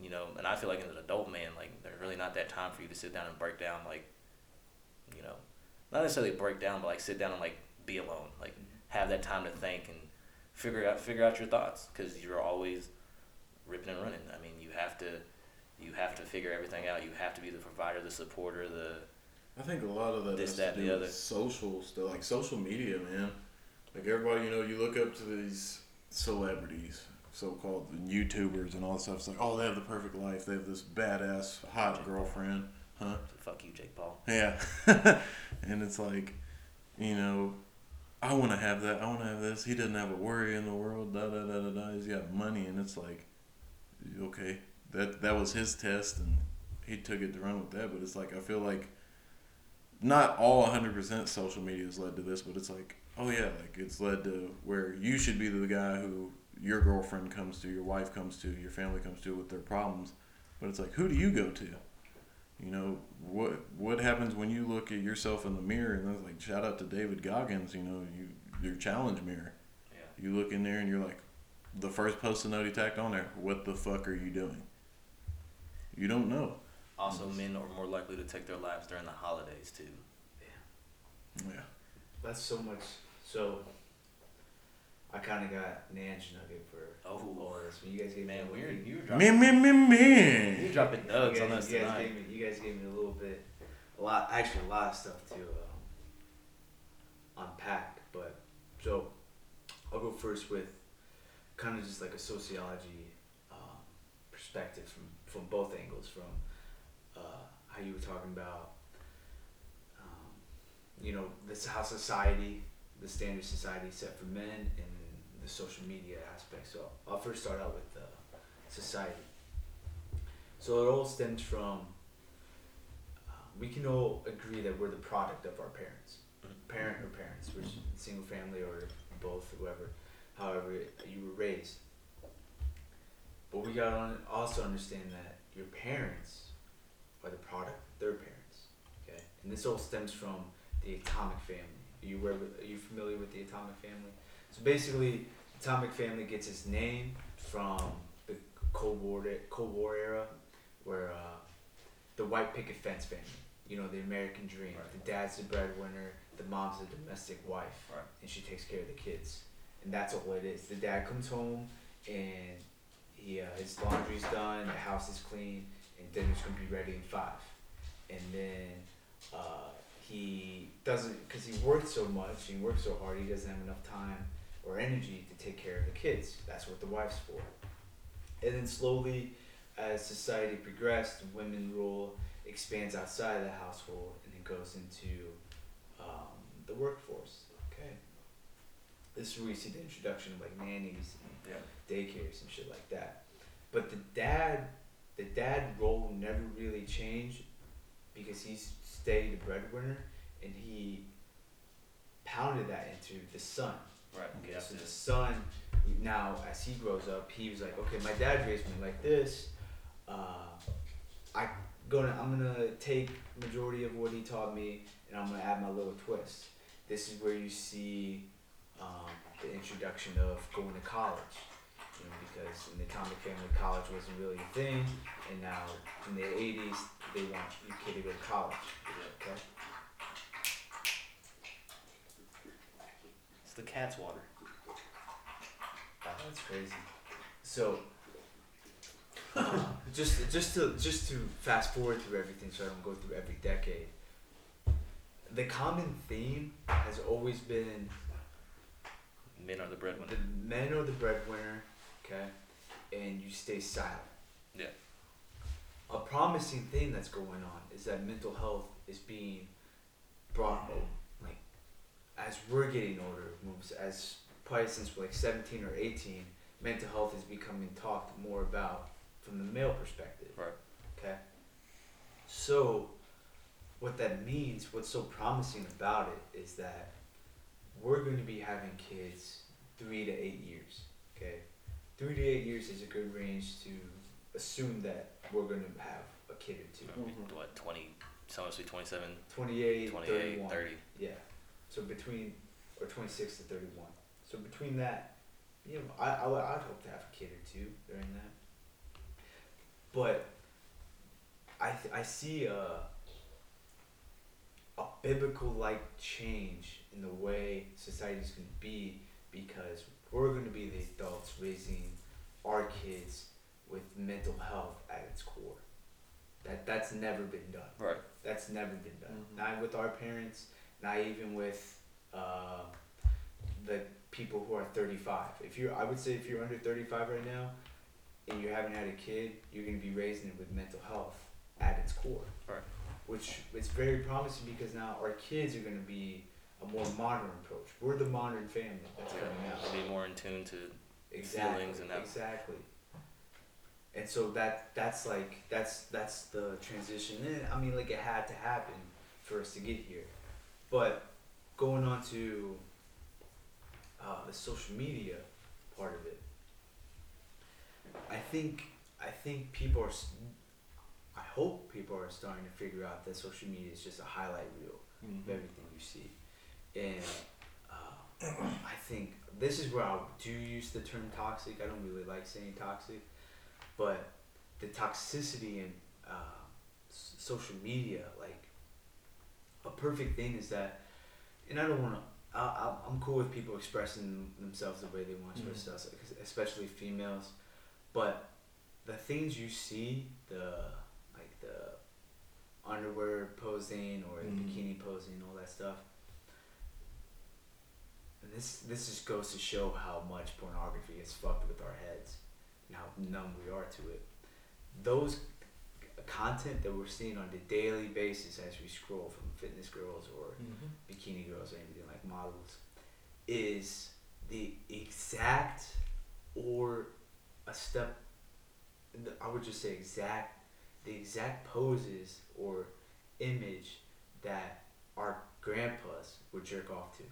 You know, and I feel like as an adult man, like there's really not that time for you to sit down and break down like, you know, not necessarily break down, but like sit down and like be alone, like have that time to think and figure out figure out your thoughts because you're always ripping and running. I mean, you have to you have to figure everything out. You have to be the provider, the supporter, the I think a lot of that This, has that, to do the with other. social stuff, like social media, man. Like everybody, you know, you look up to these celebrities, so-called YouTubers, and all this stuff. It's like, oh, they have the perfect life. They have this badass hot girlfriend, huh? fuck you, Jake Paul. Yeah, and it's like, you know, I want to have that. I want to have this. He doesn't have a worry in the world. Da da da da da. He's got money, and it's like, okay, that that was his test, and he took it to run with that. But it's like I feel like, not all hundred percent social media has led to this, but it's like, oh yeah, like it's led to where you should be the guy who your girlfriend comes to, your wife comes to, your family comes to with their problems. But it's like, who do you go to? You know what? What happens when you look at yourself in the mirror and that's like shout out to David Goggins. You know you your challenge mirror. Yeah. You look in there and you're like, the first post-it note he tacked on there. What the fuck are you doing? You don't know. Also, men are more likely to take their lives during the holidays too. Yeah. Yeah that's so much. So, I kind of got an edge nugget for Oh. all this. When you guys gave Man, me a we're little- you were dropping, Me dropping me me you me. dropping nugs on guys, us you guys tonight. gave me you guys gave me a little bit, a lot actually a lot of stuff to um, unpack. But so I'll go first with kind of just like a sociology um, perspective from from both angles, from uh, how you were talking about, um, you know, this how society, the standard society set for men, and the social media aspect. So I'll first start out with uh, society. So it all stems from. Uh, we can all agree that we're the product of our parents, Mhm. parent or parents, which single family or both, whoever, however you were raised. But we gotta un- also understand that your parents are the product of their parents. Okay, and this all stems from the atomic family. Are you aware? With, are you familiar with the atomic family? So basically, atomic family gets its name from the Cold War Cold War era, where uh, the white picket fence family. You know, the American dream. Right. The dad's the breadwinner. The mom's the domestic wife, Right. and she takes care of the kids. And that's all it is. The dad comes home and he uh, his laundry's done, the house is clean, and dinner's gonna be ready in five. And then uh, he doesn't, because he works so much, he works so hard, he doesn't have enough time or energy to take care of the kids. That's what the wife's for. And then slowly, as society progressed, women role expands outside of the household and it goes into um, the workforce. Okay. This is where you see the introduction of like nannies and Yeah. daycares and shit like that. But the dad, the dad role never really changed because he stayed the breadwinner and he pounded that into the son. Right. Okay, Yeah. so the son now as he grows up, he was like, okay, my dad raised me like this. Uh, I gonna I'm gonna take majority of what he taught me and I'm gonna add my little twist. This is where you see um, the introduction of going to college. You know, because in the Atomic Family, college wasn't really a thing, and now in the '80s, they want your kid to go to college. Okay. The cat's water. Wow, that's crazy. So, just just to just to fast forward through everything, so I don't go through every decade. The common theme has always been Men are the breadwinner. the men are the breadwinner, okay, and you stay silent. Yeah. a promising thing that's going on is that mental health is being brought as we're getting older moves as probably since we're like 17 or 18 mental health is becoming talked more about from the male perspective Right. okay so what that means what's so promising about it is that we're going to be having kids three to eight years okay three to eight years is a good range to assume that we're going to have a kid or 2 Mhm. What, 20, someone be 27, 28, 28, 31. 30. Yeah. So between, or 26 to 31. So between that, you know, I, I, I'd hope to have a kid or two during that. But I, th- I see a, a biblical like change in the way society is going to be because we're going to be the adults raising our kids with mental health at its core. That that's never been done. Right. That's never been done. Mhm. Not with our parents. Not even with uh, the people who are 35. If you're, I would say, if you're under 35 right now, and you haven't had a kid, you're gonna be raising it with mental health at its core. Right. Which is very promising because now our kids are gonna be a more modern approach. We're the modern family that's coming out. Be more in tune to Exactly. feelings and that- exactly. And so that that's like that's that's the transition. And I mean, like it had to happen for us to get here. But going on to uh, the social media part of it, I think I think people are. I hope people are starting to figure out that social media is just a highlight reel of Mhm. everything you see. And uh, I think this is where I do use the term toxic. I don't really like saying toxic, but the toxicity in uh, s- social media, like a perfect thing is that, and I don't want to. I, I'm cool with people expressing themselves the way they want to express Mhm. themselves, especially females. But the things you see, the like the underwear posing or Mhm. bikini posing, all that stuff. And this this just goes to show how much pornography has fucked with our heads and how numb we are to it. Those content that we're seeing on a daily basis as we scroll from fitness girls or Mhm. bikini girls or anything like models is the exact or a step I would just say exact the exact poses or image that our grandpas would jerk off to.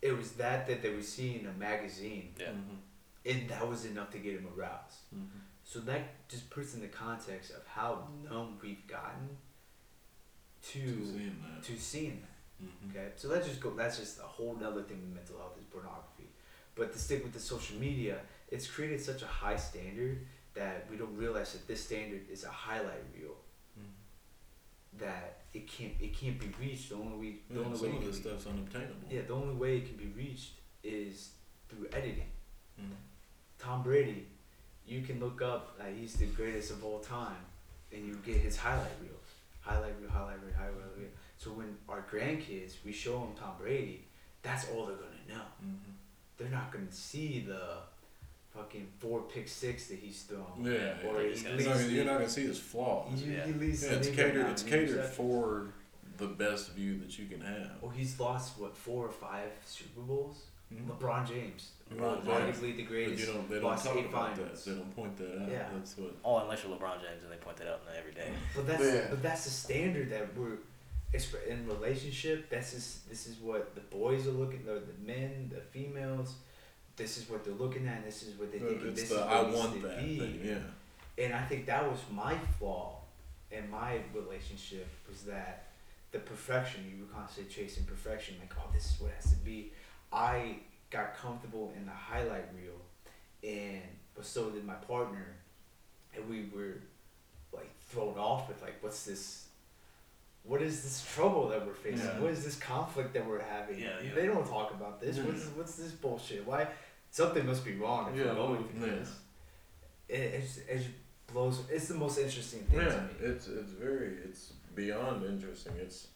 It was that that they would see in a magazine Yeah. Mhm. and that was enough to get him aroused. Mhm. So that just puts in the context of how numb we've gotten to To seeing that. to seeing that. Mhm. Okay, so let's just go. That's just a whole nother thing with mental health is pornography. But to stick with the social media, it's created such a high standard that we don't realize that this standard is a highlight reel Mhm. that it can't it can't be reached. The only way the Yeah, only way some it of this be, stuff's unobtainable. yeah the only way it can be reached is through editing. Mhm. Tom Brady, you can look up uh, he's the greatest of all time, and you get his highlight reels, highlight reel, highlight reel, highlight reel. So when our grandkids, we show them Tom Brady, that's all they're gonna know. Mhm. They're not gonna see the fucking four pick six that he's thrown. Yeah, Or yeah. he He's You're not, gonna, you're not gonna see his flaws. he, Yeah. he Yeah, it's catered. It's catered for the best view that you can have. Well, he's lost what four or five Super Bowls. Mhm. LeBron James, Well, LeBron, yeah. arguably the But greatest. you don't. They don't talk about finals. that. They don't point that out. Yeah. That's what. Oh, unless you're LeBron James and they point that out every day. But that's Yeah. but that's the standard that we're exp- in relationship. That's just this is what the boys are looking. The, the men, the females. This is what they're looking at. This is what they think. it's this the is what I want to that be. thing. Yeah. And I think that was my flaw in my relationship was that the perfection you were constantly chasing perfection. Like oh, this is what it has to be. I got comfortable in the highlight reel, and but so did my partner, and we were like thrown off with like what's this what is this trouble that we're facing Yeah. what is this conflict that we're having Yeah, yeah. they don't talk about this mm-hmm. what's, Yeah. what's this bullshit why something must be wrong if Yeah, we're going through yeah. this it, it's, it blows it's the most interesting thing to Yeah, me it's it's very it's beyond interesting. It's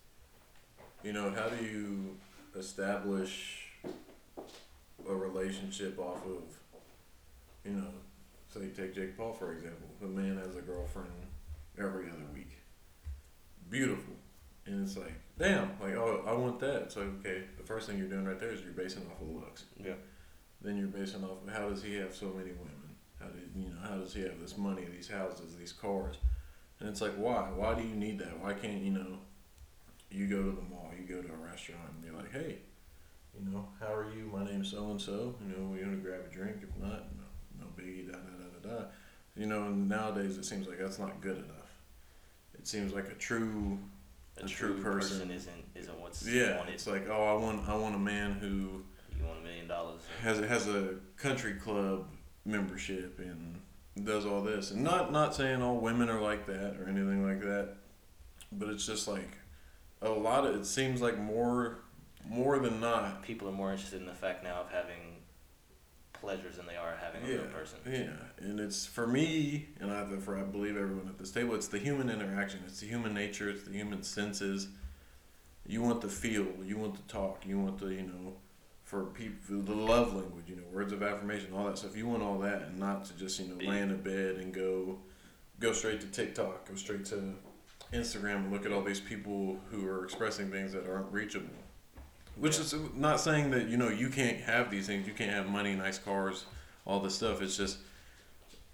you know how do you establish a relationship off of you know say take Jake Paul for example. The man has a girlfriend every other week. Beautiful. And it's like, damn, like oh I want that. So okay, the first thing you're doing right there is you're basing off of looks. Yeah. Then you're basing off of how does he have so many women? How did you know, how does he have this money, these houses, these cars? And it's like why? Why do you need that? Why can't you know you go to the mall, you go to a restaurant and you're like, Hey, you know, how are you? My name's so and so. You know, we gonna grab a drink. If not, no, no biggie. Da da da da da. You know, and nowadays it seems like that's not good enough. It seems like a true, A, A true, true person. person. isn't isn't what's yeah. wanted. It's like, oh, I want, I want a man who You want a million dollars. has has a country club membership and does all this. And not not saying all women are like that or anything like that, but it's just like a lot of. It seems like more more than not People are more interested in the fact now of having pleasures than they are having a real person. Yeah, and it's for me, and I, for I believe everyone at this table, it's the human interaction. It's the human nature. It's the human senses. You want the feel. You want the talk. You want the you know, for people the love language. You know, words of affirmation, all that stuff. You want all that, and not to just you know lay in a bed and go, go straight to TikTok, go straight to Instagram, and look at all these people who are expressing things that aren't reachable. Which is not saying that you know you can't have these things. You can't have money, nice cars, all this stuff. It's just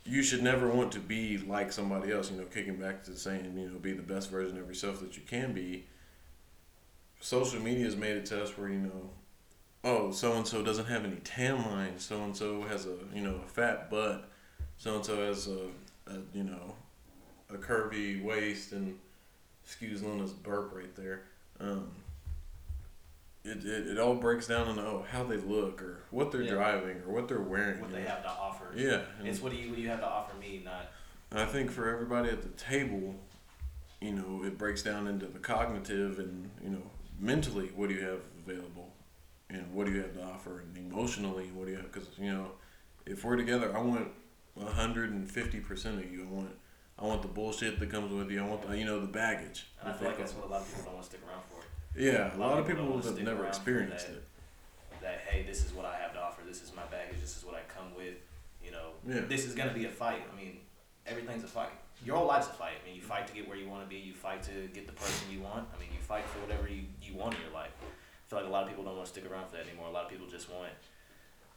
you should never want to be like somebody else. You know, kicking back to saying you know be the best version of yourself that you can be. Social media has made it to us where you know, oh, so and so doesn't have any tan lines. So and so has a you know a fat butt. So and so has a, a you know a curvy waist and excuse Luna's burp right there. Um, it, it, it all breaks down on oh how they look or what they're Yeah. driving or what they're wearing. What they know. have to offer. Yeah, It's what do you what do you have to offer me, not I think for everybody at the table, you know, it breaks down into the cognitive and you know mentally what do you have available, and what do you have to offer, and emotionally what do you have? Because you know, if we're together, I want hundred and fifty percent of you. I want I want the bullshit that comes with you. I want the, you know the baggage. and I feel like that's what a lot of people don't want to stick around for. Yeah, a lot of people wanna have never experienced that. it. That hey, this is what I have to offer, this is my baggage, this is what I come with, you know. Yeah. This is gonna be a fight. I mean, everything's a fight. Your whole life's a fight. I mean you fight to get where you wanna be, you fight to get the person you want. I mean you fight for whatever you, you want in your life. I feel like a lot of people don't want to stick around for that anymore. A lot of people just want,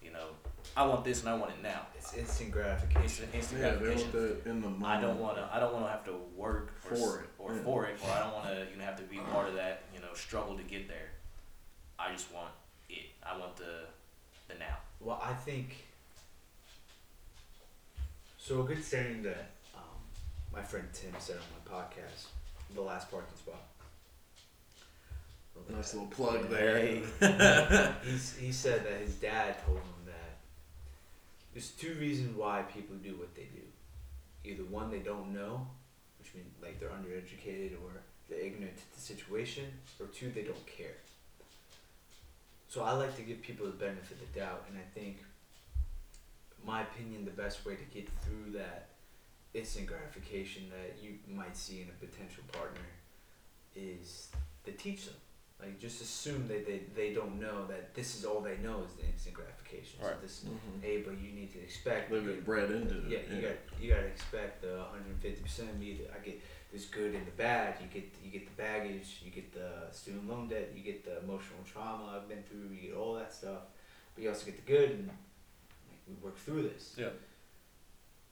you know, I want this and I want it now. It's instant gratification. Instant, instant Yeah, they gratification. want that in the moment. I don't want to. I don't want to have to work For s- it, or yeah. for it, or I don't want to. You know, have to be part of that. You know, struggle to get there. I just want it. I want the the now. Well, I think. So a good saying that um, my friend Tim said on my podcast, the last parking spot. Nice little plug Hey. there. He's, he said that his dad told him that there's two reasons why people do what they do. Either one, they don't know, which means like they're undereducated or they're ignorant to the situation, or two, they don't care. So I like to give people the benefit of the doubt, and I think, my opinion, the best way to get through that instant gratification that you might see in a potential partner is to teach them. Like just assume that they, they don't know that this is all they know is the instant gratification. Right. So this Mhm. hey, but you need to expect They've been bred into it. yeah, you got you got to expect the 150 percent of me that I get this good and the bad. You get you get the baggage, you get the student loan debt, you get the emotional trauma I've been through, you get all that stuff, but you also get the good and like, we work through this. Yeah.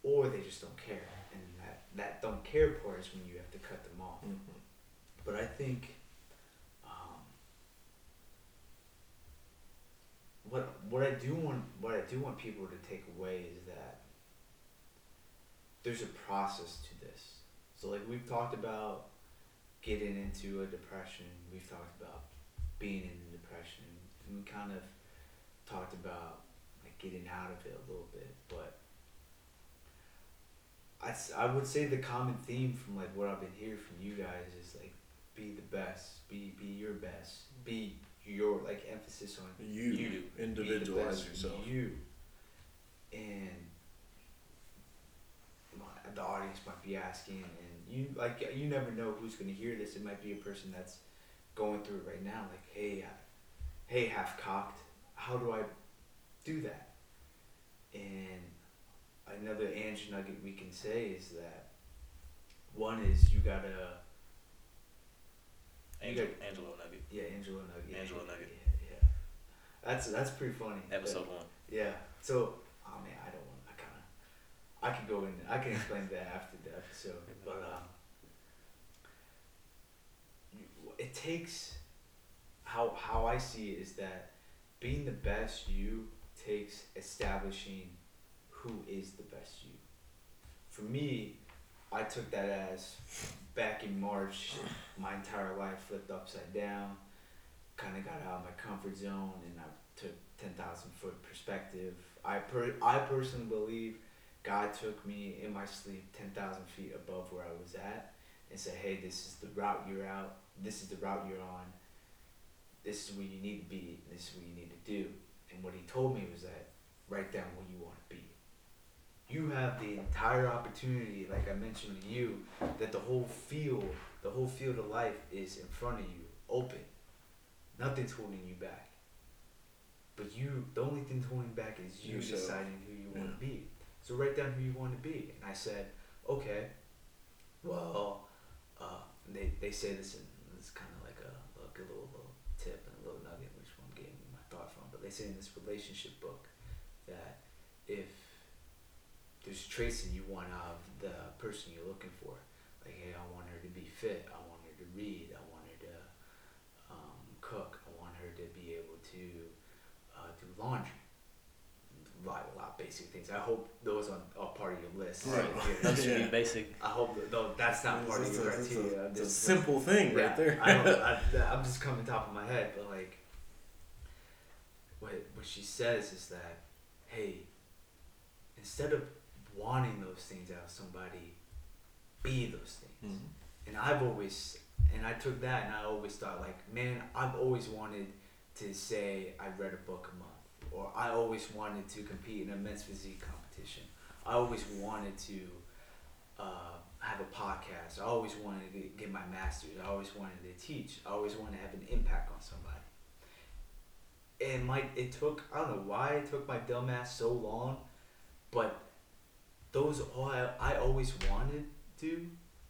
Or they just don't care, and that that don't care part is when you have to cut them off. Mhm. But I think what what I do want what I do want people to take away is that there's a process to this. So like we've talked about getting into a depression, we've talked about being in a depression, and we kind of talked about like getting out of it a little bit, but I, I would say the common theme from like what I've been hearing from you guys is like be the best, be be your best, be your like emphasis on You, You do. be the individualize yourself. You and my- the audience might be asking, and you like you never know who's gonna hear this. It might be a person that's going through it right now. Like, hey, uh, hey, half cocked. How do I do that? And another Andrew nugget we can say is that one is you gotta Angel, got- Angelo Nugget, yeah Angelo nugget Angelo Nugget. yeah, yeah. that's that's pretty funny but- episode one. yeah so oh man I don't want I kind of I could go in I can explain that after the episode but um it takes how how I see it is that being the best you takes establishing who is the best you. For me, I took that as back in March, my entire life flipped upside down. Kind of got out of my comfort zone, and I took ten thousand foot perspective. I per I personally believe God took me in my sleep ten thousand feet above where I was at, and said, "Hey, this is the route you're out. This is the route you're on. This is where you need to be. This is what you need to do." And what he told me was that write down where you want to be. You have the entire opportunity, like I mentioned to you, that the whole field, the whole field of life is in front of you, open. Nothing's holding you back. But you, the only thing holding back is you Yourself. deciding who you want to be. So write down who you want to be. And I said, okay, well, uh, they, they say this, in, it's kind of like a, like a little, little tip and a little nugget, which I'm getting my thought from. But they say in this relationship book that if there's traits that you want out of the person you're looking for, like hey, I want her to be fit, I want her to read, I want her to um, cook, I want her to be able to uh, do laundry. A lot, a lot of basic things. I hope those are, are part of your list. Right. here. That should Yeah. be basic. I hope that though that's not part of It's your a- it's a- criteria. It's a simple thing yeah, right there. I don't, I, I'm just coming top of my head, but like, what what she says is that, hey, instead of wanting those things out of somebody, be those things. Mhm. And I've always, and I took that, and I always thought like, man, I've always wanted to say I read a book a month, or I always wanted to compete in a men's physique competition. I always wanted to uh, have a podcast. I always wanted to get my master's. I always wanted to teach. I always wanted to have an impact on somebody. And my it took I don't know why it took my dumb ass so long, but those all I, I always wanted to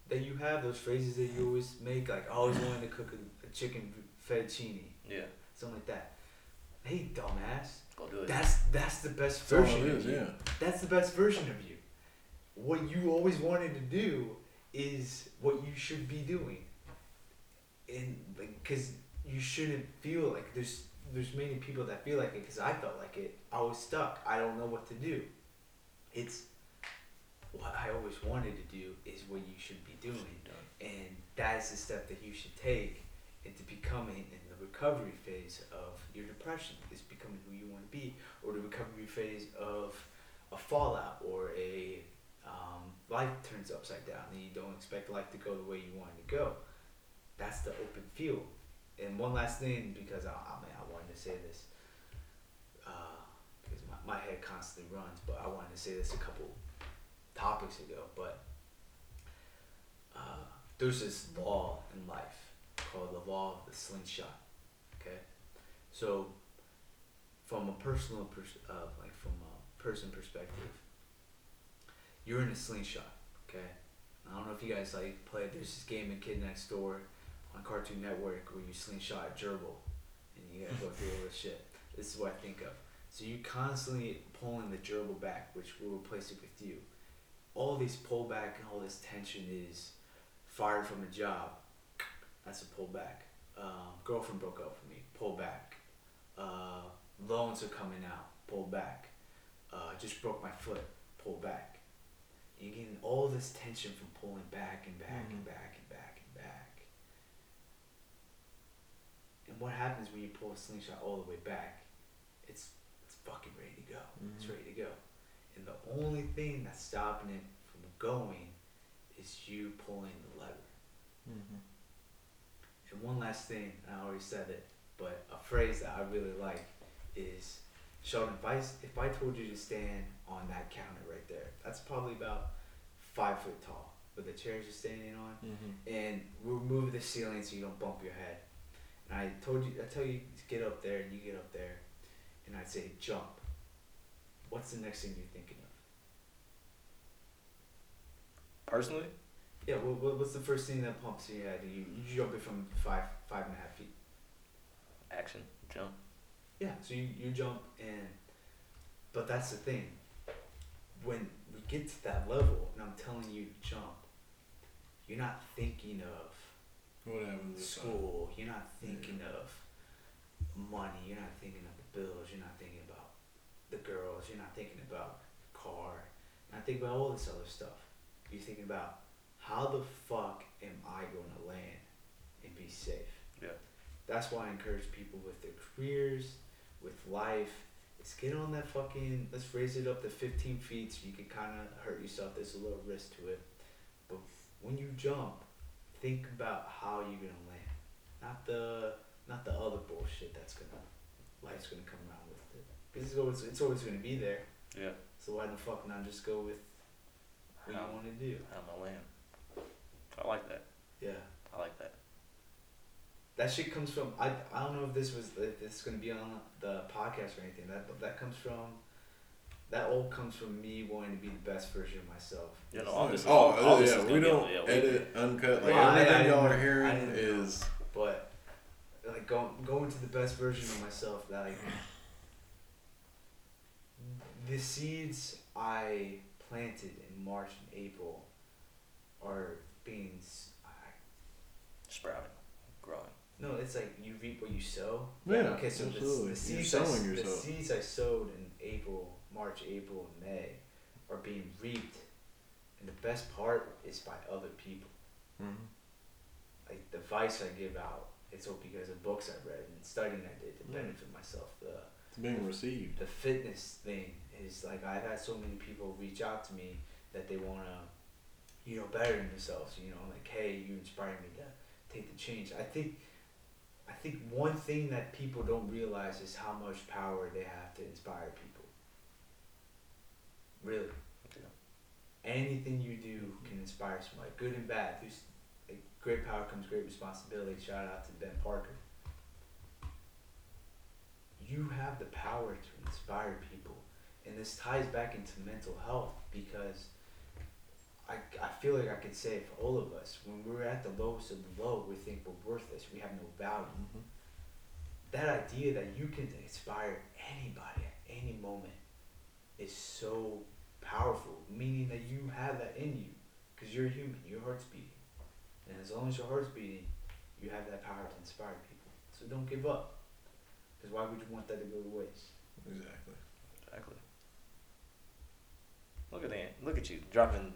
that you have those phrases that you always make like I always wanted to cook a, a chicken fettuccine Yeah, something like that. Hey dumbass, go do it. that's that's the best That's all version it of you. yeah. That's the best version of you. What you always wanted to do is what you should be doing. And like, cause you shouldn't feel like there's there's many people that feel like it. Cause I felt like it. I was stuck. I don't know what to do. It's what I always wanted to do is what you should be doing, and that's the step that you should take into becoming in the recovery phase of your depression is becoming who you want to be or the recovery phase of a fallout or a um, life turns upside down and you don't expect life to go the way you want it to go. That's the open field. And one last thing because i, I mean i wanted to say this uh, because my, my head constantly runs but i wanted to say this a couple topics ago but uh, there's this law in life called the law of the slingshot. Okay, so from a personal pers- uh, like from a person perspective, you're in a slingshot. Okay, I don't know if you guys like play. There's this game in Kid Next Door on Cartoon Network where you slingshot a gerbil, and you gotta go through all this shit. This is what I think of. So you're constantly pulling the gerbil back, which will replace it with you. All this pullback and all this tension is fired from a job. That's a pullback. Um, girlfriend broke up with me. Pull back. Uh, loans are coming out. Pull back. Uh, just broke my foot. Pull back. You're getting all this tension from pulling back and back and Mhm. back and back and back. And what happens when you pull a slingshot all the way back? It's it's fucking ready to go. It's Mhm. ready to go. And the only thing that's stopping it from going is you pulling the lever. Mhm. And one last thing, and I already said it, but a phrase that I really like is Sheldon, if I, if I told you to stand on that counter right there, that's probably about five foot tall with the chairs you're standing on, Mhm. and we'll the ceiling so you don't bump your head. And I told you, I tell you to get up there, and you get up there, and I'd say jump. What's the next thing you're thinking of? Personally, Yeah. What, what, what's the first thing that pumps in your head? You you jump it from five five and a half feet. action, jump. Yeah. So you, you jump and, but that's the thing. When we get to that level, and I'm telling you to jump, you're not thinking of What happens? school. You're not thinking of money. You're not thinking of the bills. You're not thinking about the girls. You're not thinking about car. Not thinking about all this other stuff. You're thinking about how the fuck am I going to land and be safe. Yeah. That's why I encourage people with their careers, with life. Is get on that fucking. Let's raise it up to 15 feet so you can kind of hurt yourself. There's a little risk to it, but when you jump, think about how you're gonna land, not the not the other bullshit that's gonna life's gonna come around. Because it's always it's always gonna be there. Yeah. So why the fuck not just go with what How- you want to do? How am I land? I like that. Yeah. I like that. That shit comes from I, I don't know if this was if this is gonna be on the podcast or anything. That but that comes from that all comes from me wanting to be the best version of myself. You know, all this. oh, all, all this yeah, is we gonna be don't on- yeah, we- edit, uncut. Like Well, I- I everything y'all know. are I hearing didn't know. is But like going going to the best version of myself. That like the seeds I planted in March and April are being. s- I- sprouting, growing. No, it's like you reap what you sow. Yeah, Okay, so the, absolutely. the You're seeds I, sowing the seeds I sowed in April, March, April, and May are being reaped, and the best part is by other people. Mhm. Like the advice I give out, it's all because of books I read and studying I did to benefit myself. The it's being received. the fitness thing is like I've had so many people reach out to me that they wanna, you know, better themselves. You know, like hey, you inspire me to take the change. I think, I think one thing that people don't realize is how much power they have to inspire people. Really. Yeah. Anything you do can inspire somebody, good and bad. There's like, great power comes great responsibility. Shout out to Ben Parker. You have the power to inspire people, and this ties back into mental health because I, I feel like I could say for all of us. When we're at the lowest of the low, we think we're worthless. We have no value. Mhm. That idea that you can inspire anybody at any moment is so powerful, meaning that you have that in you because you're human, your heart's beating. And as long as your heart's beating, you have that power to inspire people. So don't give up. Because why would you want that to go to waste? Exactly. Exactly. Look at that. Look at you dropping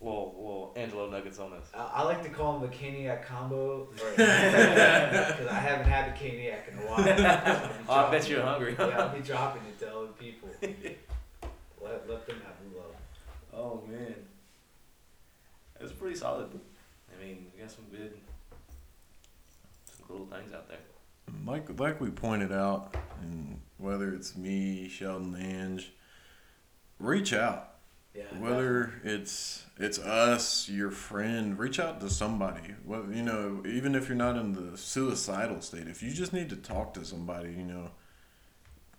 little little Angelo nuggets on us. I, I like to call them the Caniac combo because I haven't had the Caniac in a while. So I'll be Oh, I bet dropping you're it. hungry. yeah, I'll be dropping it to other people. let, let them have the love. Oh man, it's pretty solid. I mean, we got some good, some cool things out there. Like like we pointed out, and whether it's me, Sheldon, Ange, reach out. Yeah. Whether it's it's us, your friend, reach out to somebody. Whether you know, even if you're not in the suicidal state, if you just need to talk to somebody, you know,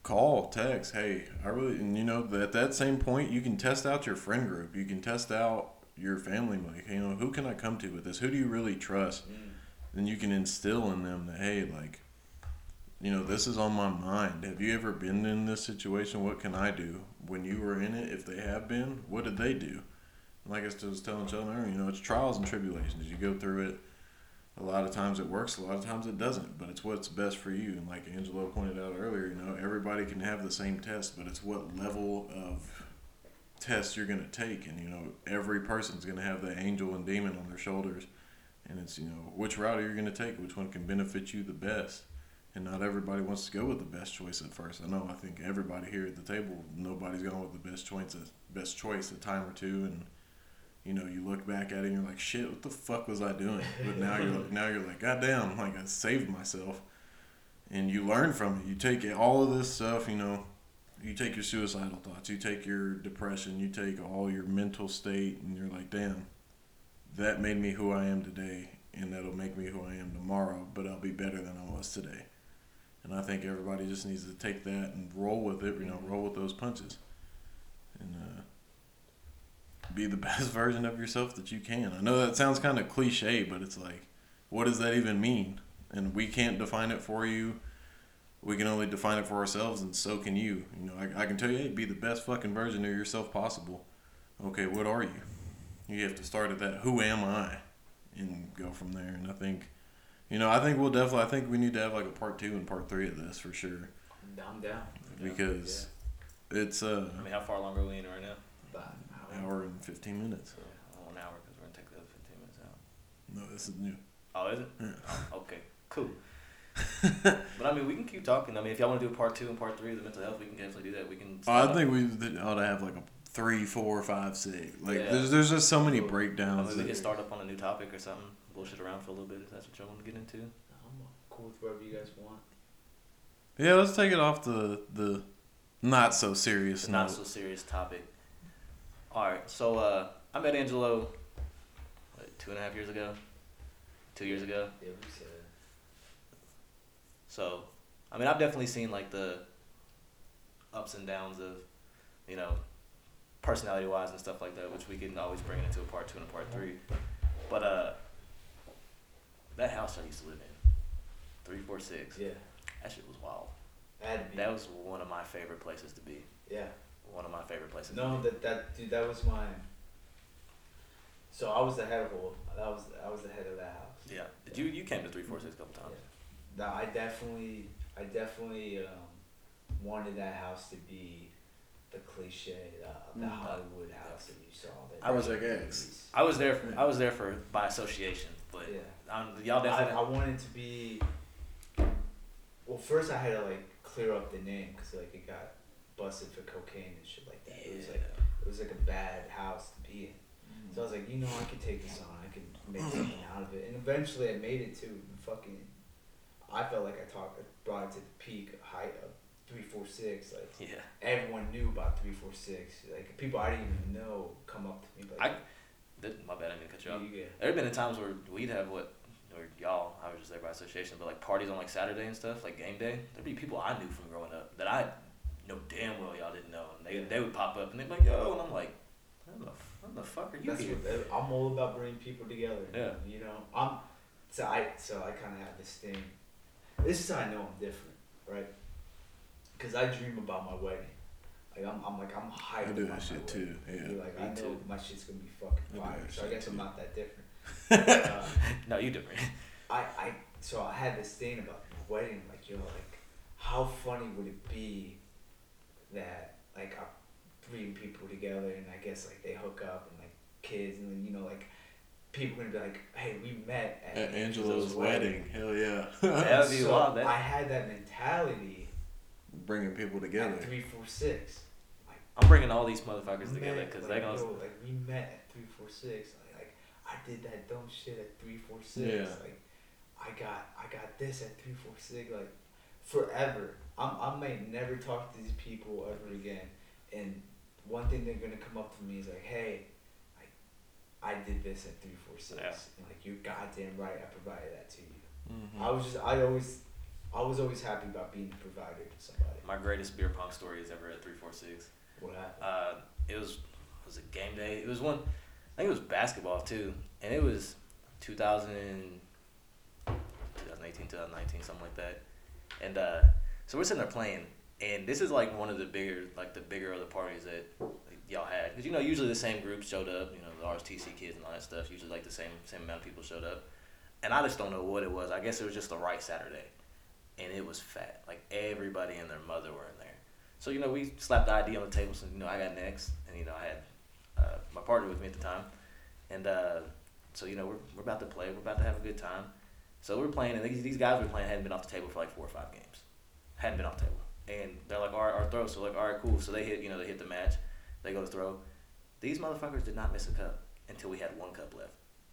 call, text. Hey, I really, and you know, at that same point, you can test out your friend group. You can test out your family. Like, you know, who can I come to with this? Who do you really trust? Mm. then you can instill in them that hey like you know this is on my mind. Have you ever been in this situation? What can i do? When you were in it if they have been what did they do? Like i was telling Sheldon earlier you know it's trials and tribulations. You go through it. A lot of times it works a lot of times it doesn't but it's what's best for you. And like angelo pointed out earlier you know everybody can have the same test but it's what level of test you're going to take. And you know every person's going to have the angel and demon on their shoulders. And it's you know which route are you going to take? Which one can benefit you the best and not everybody wants to go with the best choice at first i know i think everybody here at the table nobody's gone with the best choice best choice a time or two and you know you look back at it and you're like shit what the fuck was i doing but now you're now you're like god damn like i saved myself and you learn from it you take it, all of this stuff you know you take your suicidal thoughts you take your depression you take all your mental state and you're like damn that made me who I am today, and that'll make me who I am tomorrow. But I'll be better than I was today. And I think everybody just needs to take that and roll with it. You know, roll with those punches. And uh, be the best version of yourself that you can. I know that sounds kind of cliche, but it's like, what does that even mean? And we can't define it for you. We can only define it for ourselves, and so can you. You know, I, I can tell you, hey, be the best fucking version of yourself possible. Okay, what are you? You have to start at that. Who am I? And go from there. And I think, you know, I think we'll definitely. I think we need to have like a part two and part three of this for sure, I'm down. because it's uh, I mean, how far along are we in right now? But an hour and fifteen minutes. So, oh, an hour because we're gonna take the other 15 minutes out. No, this is new. Oh, is it? Yeah. Okay, cool. but I mean, we can keep talking. I mean, if y'all want to do a part two and part three of the mental health, we can definitely do that. We can. Oh, I think we th- ought to have like a three, four, five, six. Like Yeah. there's there's just so many Cool. I breakdowns. mean, we can start up on a new topic or something. Bullshit around for a little bit if that's what y'all want to get into. I'm cool with wherever you guys want. yeah, let's take it off the the not so serious It's not so serious topic. All right, so uh, I met Angelo what, two and a half years ago, two years ago. Yeah, we said. So, I mean, I've definitely seen like the ups and downs of, you know, personality wise and stuff like that, which we can always bring it into a part two and a part three. But uh, that house I used to live in, three four six, Yeah, that shit was wild. to be. That was one of my favorite places to be. yeah. One of my favorite places. No, to be. that that dude, that was my. So I was the head of all. That was I was the head of that house. Yeah, Did you you came to three four six a couple times. Yeah. Now I definitely, I definitely um, wanted that house to be the cliche, uh, the Mm. Hollywood house that you saw. That I was like movies. X. I was there. For, I was there for by association, but Yeah. um, y'all I, definitely. I wanted to be. Well, first I had to like clear up the name because like it got busted for cocaine and shit like that. It was like it was like a bad house to be in. So I was like, you know, I could take this on. I could make something out of it. And eventually I made it too. And fucking, I felt like I talked, brought it to the peak height of three four six. Like yeah. everyone knew about three four six. Like people I didn't even know come up to me. Like, That, my bad. I didn't cut you off. get, There have been times where we'd have what, or y'all, I was just there by association, but like parties on like Saturday and stuff, like game day. There'd be people I knew from growing up that I know damn well y'all didn't know, and they Yeah. they would pop up and they'd be like, "Yo," and I'm like, "What the, the fuck are you That's here?" what I'm all about bringing people together. Yeah. You know, I'm so I so I kind of have this thing. This is how I know I'm different, right? Because I dream about my wedding. Like I'm, I'm like I'm hyped. I do that shit wedding. too. Yeah. You're like Me I know too. my shit's gonna be fucking I do fire. that So I shit guess I'm not that different. uh, no, you different. I, I so I had this thing about my wedding, like yo, like how funny would it be that like I bring people together and I guess like they hook up and like kids and then you know like people gonna be like, hey, we met at, At Angelo's wedding. Hell yeah. That would be so wild. That, I had that mentality Bringing people together. at three four six. I'm bringing all these motherfuckers together because like, they gonna. yo, like we met at three four six. Like, like I did that dumb shit at three four six. Yeah. Like I got I got this at three four six. Like forever. I'm I may never talk to these people ever again. And one thing they're gonna come up to me is like, hey, like I did this at three four six. Yeah. And like you're goddamn right. I provided that to you. Mhm. I was just I always I was always happy about being a provider to somebody. My greatest beer pong story is ever at three four six. What happened? uh, it was was it game day? It was one. I think it was basketball too, and it was 2000, 2018, 2019, something like that. And uh, so we're sitting there playing, and this is like one of the bigger, like the bigger of the parties that y'all had, because you know usually the same group showed up, you know the RSTC kids and all that stuff. Usually like the same same amount of people showed up, and I just don't know what it was. I guess it was just the right Saturday, and it was fat. Like everybody and their mother were in there. So you know, we slapped the ID on the table. So you know, I got next, and you know, I had uh, my partner with me at the time, and uh, so you know, we're we're about to play. We're about to have a good time. So we're playing, and these, these guys we're playing hadn't been off the table for like four or five games, hadn't been off the table, and they're like, all right, our throw. So like, all right, cool. So they hit, you know, they hit the match, they go to throw. These motherfuckers did not miss a cup until we had one cup left,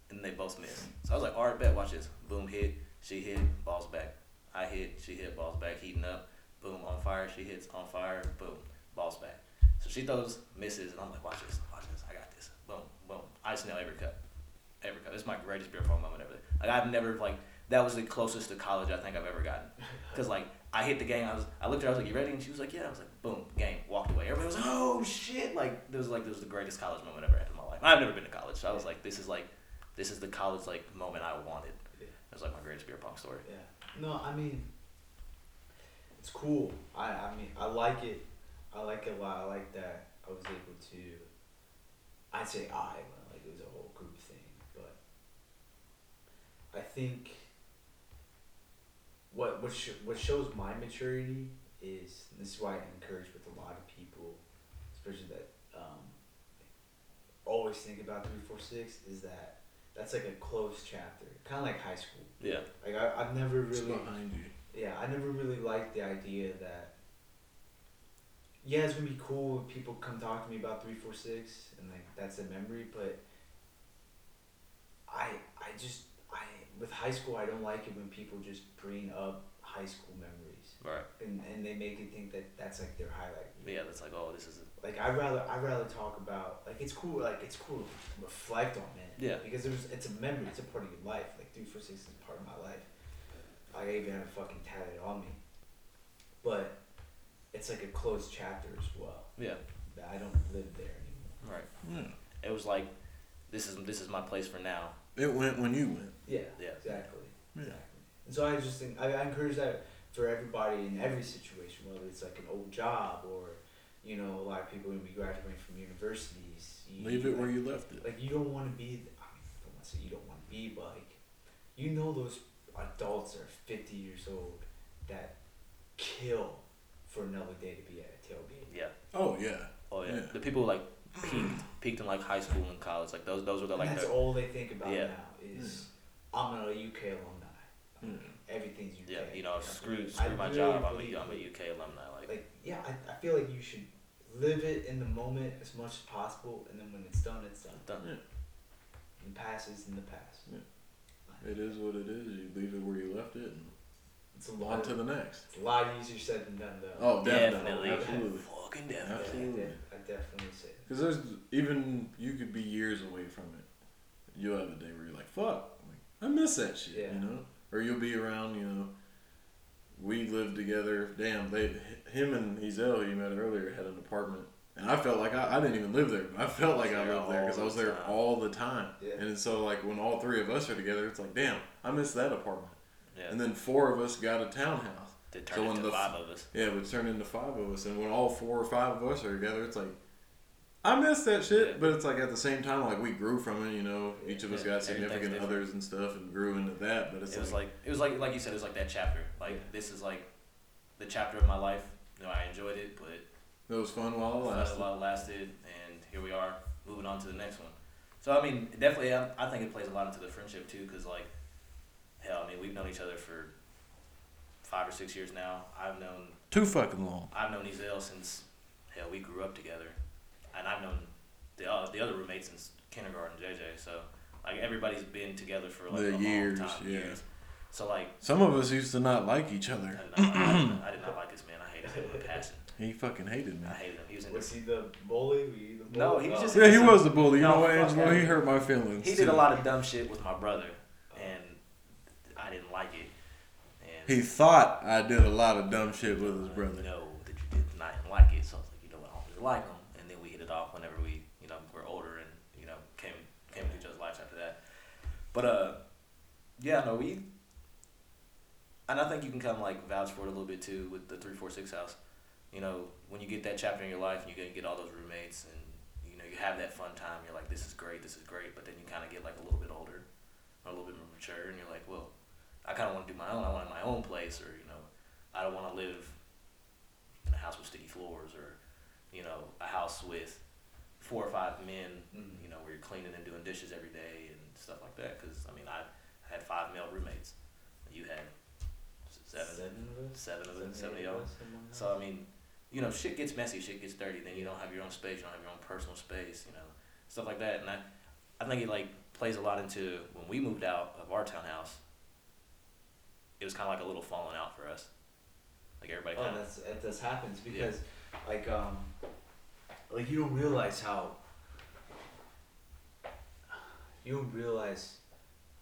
and they both missed. So I was like, all right, bet, watch this. Boom, hit. She hit, balls back. I hit, she hit, balls back, heating up. Boom, on fire. She hits, on fire. Boom, balls back. So she throws, misses, and I'm like, watch this, watch this. I got this. Boom, boom. I just nail every cut. Every cut. This is my greatest beer pong moment ever. Like I've never like that was the closest to college I think I've ever gotten. Cause like I hit the game. I was I looked at her. I was like, "You ready?" And she was like, "Yeah." I was like, "Boom, game." Walked away. Everybody was like, "Oh shit!" Like this was like this was the greatest college moment I ever had in my life. I've never been to college, so I was like, this is like, this is the college like moment I wanted. It was like my greatest beer pong story. Yeah. No, I mean, it's cool. I I mean, I like it. I like it a lot. I like that I was able to. I'd say I, like it was a whole group thing, but I think what what sh- what shows my maturity is this is why I encourage with a lot of people, especially that um, always think about three four six is that that's like a closed chapter, kind of like high school. Yeah, Like I, I've never It's really, behind you. yeah, I never really liked the idea that. Yeah, it's gonna be cool if people come talk to me about three four six and like that's a memory, but. I I just I with high school I don't like it when people just bring up high school memories right. and and they make it think that that's like their highlight. Yeah, that's like, oh, this is Like I rather I rather talk about like it's cool like it's cool to reflect on it. Yeah. Because there's it's a memory, it's a part of your life. Like three four six is part of my life. I even have a fucking tatted on me. But it's like a closed chapter as well. yeah, That I don't live there anymore. right. Yeah. It was like, this is this is my place for now. It went when you went. Yeah. Yeah. Exactly. Yeah. Exactly. And so I just think I, I encourage that for everybody in every situation, whether it's like an old job or, you know, a lot of people when we graduate from universities. You, Leave it where you left it. like you don't want to be. I mean, I don't want to say you don't want to be, but like, you know, those adults are fifty years old that kill for another day to be at a tailgate. Yeah. Oh yeah. Oh yeah. Yeah. The people like peaked peaked in like high school and college. Like those those were the And like that's the, all they think about Yeah. now is hmm. I'm an UK alumni. Yeah. Everything's UK. yeah. You know, screw I screw my really job. I'm a I'm a. UK alumni. Like like yeah, I, I feel like you should live it in the moment as much as possible, and then when it's done, it's done. done. The past is in the past. Yeah. It is what it is. You leave it where you left it and It's a on lot. to the next. It's a lot easier said than done, though. Oh, definitely. Definitely. Absolutely. Fucking Yeah, definitely. I, absolutely. de- I definitely say that. Because there's even you could be years away from it. You'll have a day where you're like, "Fuck, like, I miss that shit," Yeah. you know. Or you'll be around, you know. We lived together. Damn, they, him and Ezel, who you met earlier, had an apartment, and I felt like I, I didn't even live there, but I felt like I lived there because I was there time. all the time. Yeah. And so, like when all three of us are together, it's like, damn, I miss that apartment. Yeah. And then four of us got a townhouse. They so turned when into the- five of us. Yeah, it would turn into five of us, and when all four or five of us are together, it's like I miss that shit. Yeah. But it's like at the same time, like we grew from it. You know, each of us Yeah, got significant others and stuff, and grew into that. But it's it was like, like it was like like you said, it was like that chapter. Like this is like the chapter of my life. You know, I enjoyed it, but it was fun while it lasted. while it lasted, and here we are moving on to the next one. So I mean, definitely, I, I think it plays a lot into the friendship too, because like, hell, I mean, we've known each other for five or six years now. I've known Too fucking long. I've known Ezel since hell we grew up together, and I've known the uh, the other roommates since kindergarten, JJ. So like everybody's been together for like The a long years, time, yeah. years. So like Some of us used to not like each I other. did, not, I, did not, I did not like this man. I hated him with a passion. He fucking hated me. I hated him. He was in Was the, he the bully? Were you the bully? No, he was just- Yeah, he was the bully. You No, know what, Angelo? that. He hurt my feelings. he did a lot of dumb shit with my brother, and I didn't like it. And He thought I did a lot of dumb shit with his brother. No, that you did not like it. So I was like, you know what, I don't really like him. And then we hit it off whenever we, you know, were older and you know came came into each other's lives after that. But uh, yeah, no, we. And I think you can kind of like vouch for it a little bit too with the three four six house. You know, when you get that chapter in your life and you get, to get all those roommates and you know you have that fun time, you're like, this is great, this is great. But then you kind of get like a little bit older, or a little bit more mature, and you're like, well, I kind of want to do my own. I want my own place, or you know, I don't want to live in a house with sticky floors, or you know, a house with four or five men. Mhm. You know, where you're cleaning and doing dishes every day and stuff like that. Because I mean, I had five male roommates. You had seven, Seven of us. seven of them, seven of y'all. us, something like So I mean, you know, shit gets messy, shit gets dirty. Then you don't have your own space, you don't have your own personal space, you know, stuff like that. And I, I think it like plays a lot into when we moved out of our townhouse. It was kind of like a little falling out for us. Like everybody Oh, kind of. that's that does happens Yeah. because, like, um, like you don't realize how you don't realize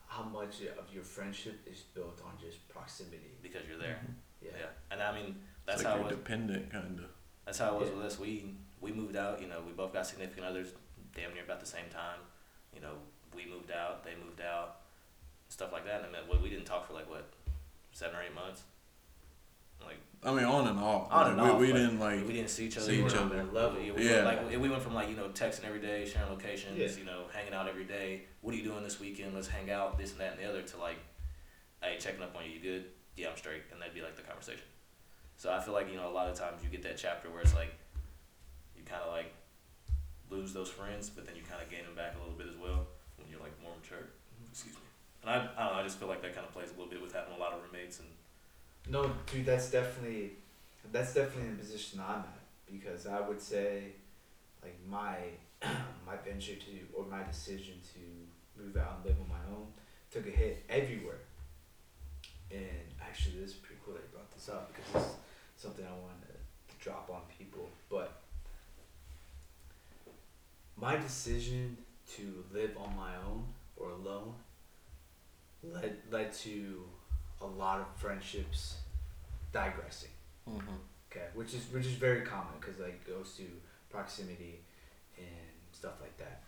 how much of your friendship is built on just proximity. because you're there. Mm-hmm. Yeah. Yeah. And I mean, that's like how it you're was. dependent, kind of. That's how it was Yeah. with us. We we moved out. You know, we both got significant others. damn near about the same time. You know, we moved out, they moved out, stuff like that. And then we- we didn't talk for like what, seven or eight months. I mean, on and off. on Like, and we, off. we like, didn't like we didn't see each other. see we each other. level. Yeah, we Yeah. Went, like we went from like you know texting every day, sharing locations. Yeah. You know, hanging out every day. What are you doing this weekend? Let's hang out. This and that and the other. To like, hey, checking up on you. You good? Yeah, I'm straight. And that'd be like the conversation. So I feel like you know a lot of times you get that chapter where it's like, you kind of like lose those friends, but then you kind of gain them back a little bit as well when you're like more mature. Excuse me. And I, I don't know. I just feel like that kind of plays a little bit with having a lot of roommates and No, dude, that's definitely that's definitely the position I'm at because I would say, like my my venture to or my decision to move out and live on my own took a hit everywhere. And actually, this is pretty cool that you brought this up because it's something I wanted to, to drop on people. But my decision to live on my own or alone led led to a lot of friendships digressing. Mhm. Okay, which is which is very common because like it goes to proximity and stuff like that.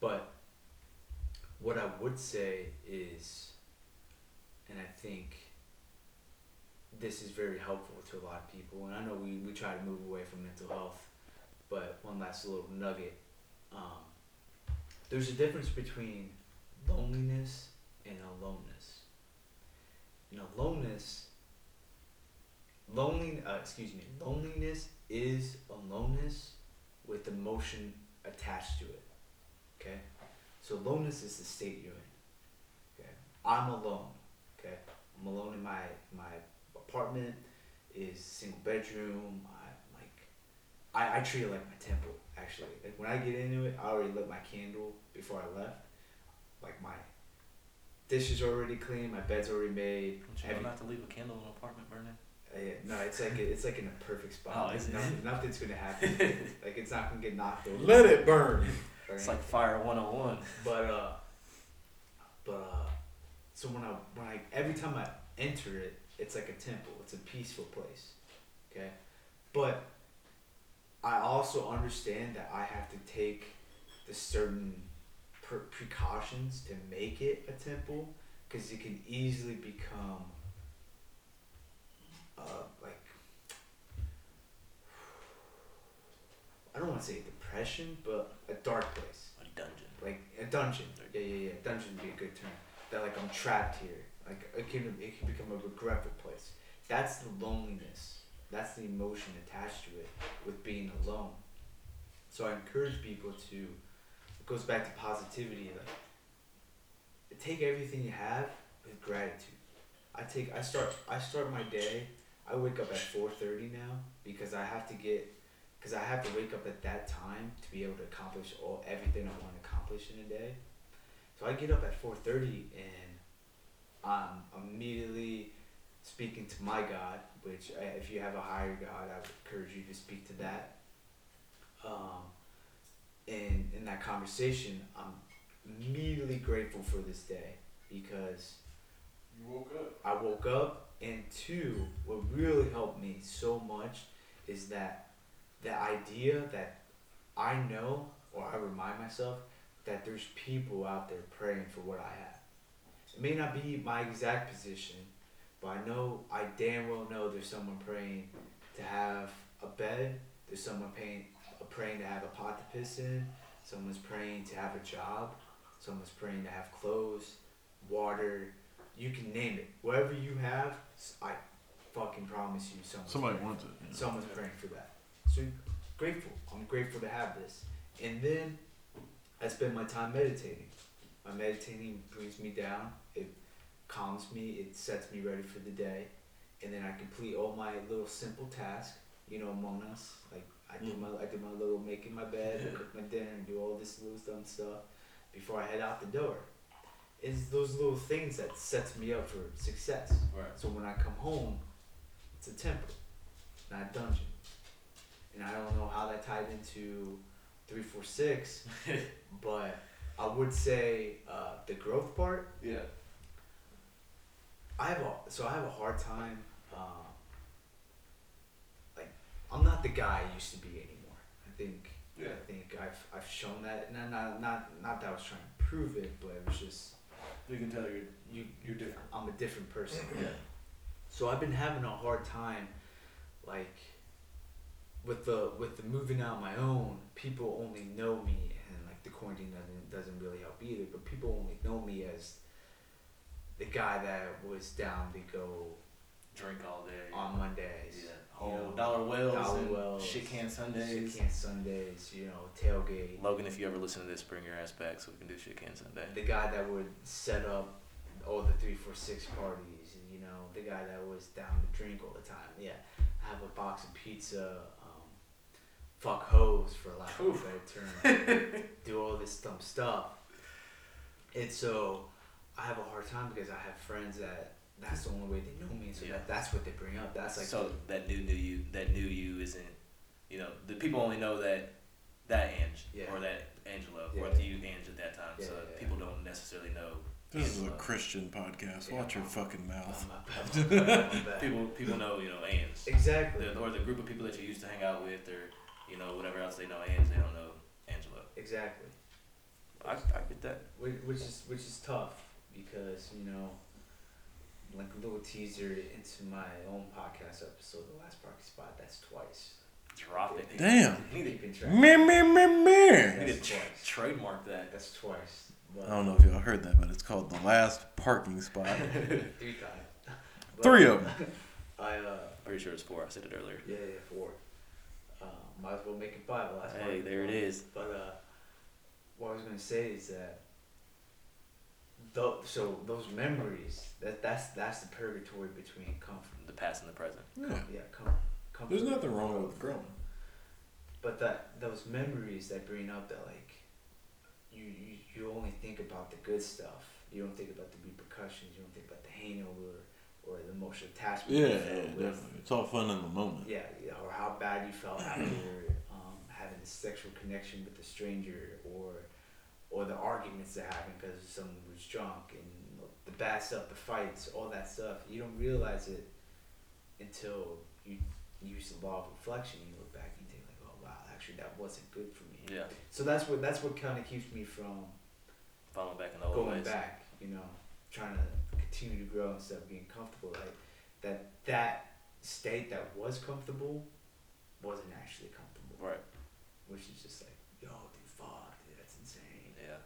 But what I would say is, and I think this is very helpful to a lot of people, and I know we, we try to move away from mental health, but one last little nugget. Um, there's a difference between loneliness and aloneness. And aloneness lonely uh, excuse me loneliness is aloneness with emotion attached to it okay? So loneliness is the state you're in okay? I'm alone okay? I'm alone in my my apartment is single bedroom i like i, I treat it like my temple actually. Like when i get into it i already lit my candle before i left like my dishes are already clean my bed's already made Don't you know Every- not to leave a candle in an apartment burning? uh, yeah, no, it's like it's like in a perfect spot. Oh, Like, it? nothing, nothing's gonna happen. like it's not gonna get knocked over. Let it burn. or It's like fire 101. but uh, but uh, so when I when I every time I enter it, it's like a temple. It's a peaceful place. Okay, but I also understand that I have to take the certain precautions to make it a temple because it can easily become uh, like I don't want to say depression, but a dark place A dungeon. like a dungeon. Yeah, yeah, yeah. Dungeon would be a good term. That like I'm trapped here. Like it can it can become a regretful place. That's the loneliness. That's the emotion attached to it with being alone. So I encourage people to. Goes back to positivity. Like take everything you have with gratitude. I take I start I start my day. I wake up at four thirty now because I have to get because I have to wake up at that time to be able to accomplish all everything I want to accomplish in a day. So I get up at four thirty and I'm immediately speaking to my God, which uh, if you have a higher God, I would encourage you to speak to that. Um, and in that conversation, I'm immediately grateful for this day because You woke up. I woke up, and two, what really helped me so much is that the idea that I know or I remind myself that there's people out there praying for what I have. It may not be my exact position, but I know, I damn well know there's someone praying to have a bed, there's someone paying, praying to have a pot to piss in, someone's praying to have a job, someone's praying to have clothes, water, you can name it. Whatever you have, I fucking promise you someone's Somebody praying. wants it. know. Someone's praying for that. So grateful. I'm grateful to have this. And then I spend my time meditating. My meditating brings me down. It calms me. It sets me ready for the day. And then I complete all my little simple tasks. You know, among us, like I do my I do my little making my bed, I cook my dinner, and do all this little dumb stuff before I head out the door. It's those little things that sets me up for success. Right. So when I come home, it's a temple, not a dungeon. And I don't know how that tied into three, four, six, but I would say uh, the growth part. Yeah. I have a so I have a hard time. Uh, like, I'm not the guy I used to be anymore. I think. Yeah. I think I've I've shown that. Not not not not that I was trying to prove it, but it was just You can tell you're you you're different. I'm a different person. Yeah. So I've been having a hard time, like, with the with the moving out on my own. People only know me, and like the quarantine doesn't doesn't really help either. But people only know me as the guy that was down to go Drink all day. on Mondays. Yeah. You know, dollar wells Dollar and Wells, shit can Sundays. Shit can Sundays. You know, tailgate. Logan, if you ever listen to this, bring your ass back so we can do shit can Sunday. the guy that would set up all the three four six parties and you know the guy that was down to drink all the time yeah have a box of pizza um, fuck hoes for lack of a Oof. better term do all this dumb stuff and so i have a hard time because i have friends that that's the only way they know me so Yeah. that, that's what they bring up that's like so that new knew you that knew you isn't you know the people only know that that Ange Yeah. or that Angelo Yeah. or to you Ange at that time Yeah, so yeah, yeah. people don't necessarily know This is a Christian podcast. Yeah. Watch your fucking mouth. Oh, my bad, my bad, oh, my bad. people people know you know Ange exactly the, or the group of people that you used to hang out with or you know whatever else they know Ange they don't know Angelo exactly I, I get that Which, which is which is tough because you know, like a little teaser into my own podcast episode, the last parking spot. That's twice. drop it Damn. you need to, Keeping track. Me, me, me, me. you That's need to twice. trademark that That's twice. But I don't know if y'all heard that, but it's called the last parking spot. Three times. But Three of them. I uh pretty sure it's four I said it earlier yeah yeah four. Uh, might as well make it five. The last hey parking there it spot. is But uh, what I was gonna say is that. Tho- so those memories that that's that's the purgatory between comfort the past and the present Yeah. yeah, com- comfort. There's nothing wrong with growing. But that those memories that bring up that like you, you you only think about the good stuff. You don't think about the repercussions. You don't think about the hangover or the emotional attachment. Yeah, yeah, definitely. It's all fun in the moment. Yeah, yeah, or how bad you felt after um, having a sexual connection with a stranger, or or the arguments that happen because someone was drunk, and the bad stuff, the fights, all that stuff. You don't realize it until you use the law of reflection. You look back and you think like, oh wow, actually that wasn't good for me. yeah So that's what that's what kind of keeps me from falling back in the old going ways back. You know, trying to continue to grow instead of being comfortable. Like that that state that was comfortable wasn't actually comfortable, right which is just like, yo, dude, fuck, dude, that's insane. Yeah.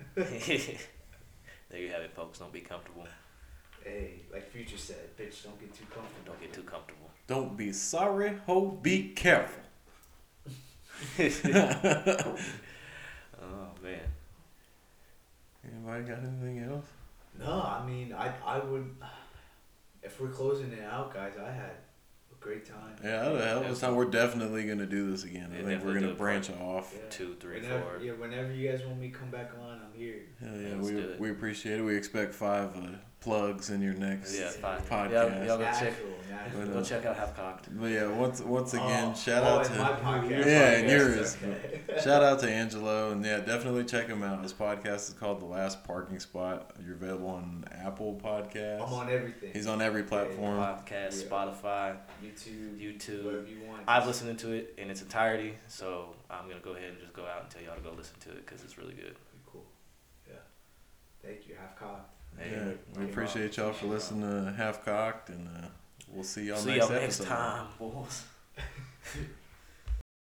there you have it, folks. Don't be comfortable. Hey, like Future said, bitch, don't get too comfortable. Don't get too comfortable. Don't be sorry, ho, be careful. Oh man. Anybody got anything else? No, I mean, I I would. If we're closing it out, guys, I had a great time. Yeah, I had a hell of a time. We're definitely gonna do this again. I Yeah, think we're gonna do it branch off. Yeah. Two, three, whenever, four. Yeah, whenever you guys want me to come back on, I'm here. Hell Yeah, yeah, we, we appreciate it. We expect five uh, plugs in your next Yeah, fine. podcast. Y'all, y'all go check. Nashville, Nashville. But, Go uh, check out Half Cocked. But yeah, once once again, Oh, shout oh, out to my podcast. Yeah, and podcast, yours. okay. shout out to Angelo, and yeah, definitely check him out. His podcast is called The Last Parking Spot. You're available on Apple Podcasts. I'm on everything. He's on every platform. Podcast, Yeah. Spotify, YouTube, YouTube. whatever you want. I've listened to it in its entirety, so I'm gonna go ahead and just go out and tell y'all to go listen to it because it's really good. Cool. Yeah. Thank you. Half cocked. Hey, Yeah, we appreciate y'all for listening to Half Cocked, and uh, we'll see y'all see next y'all next episode. time, boys.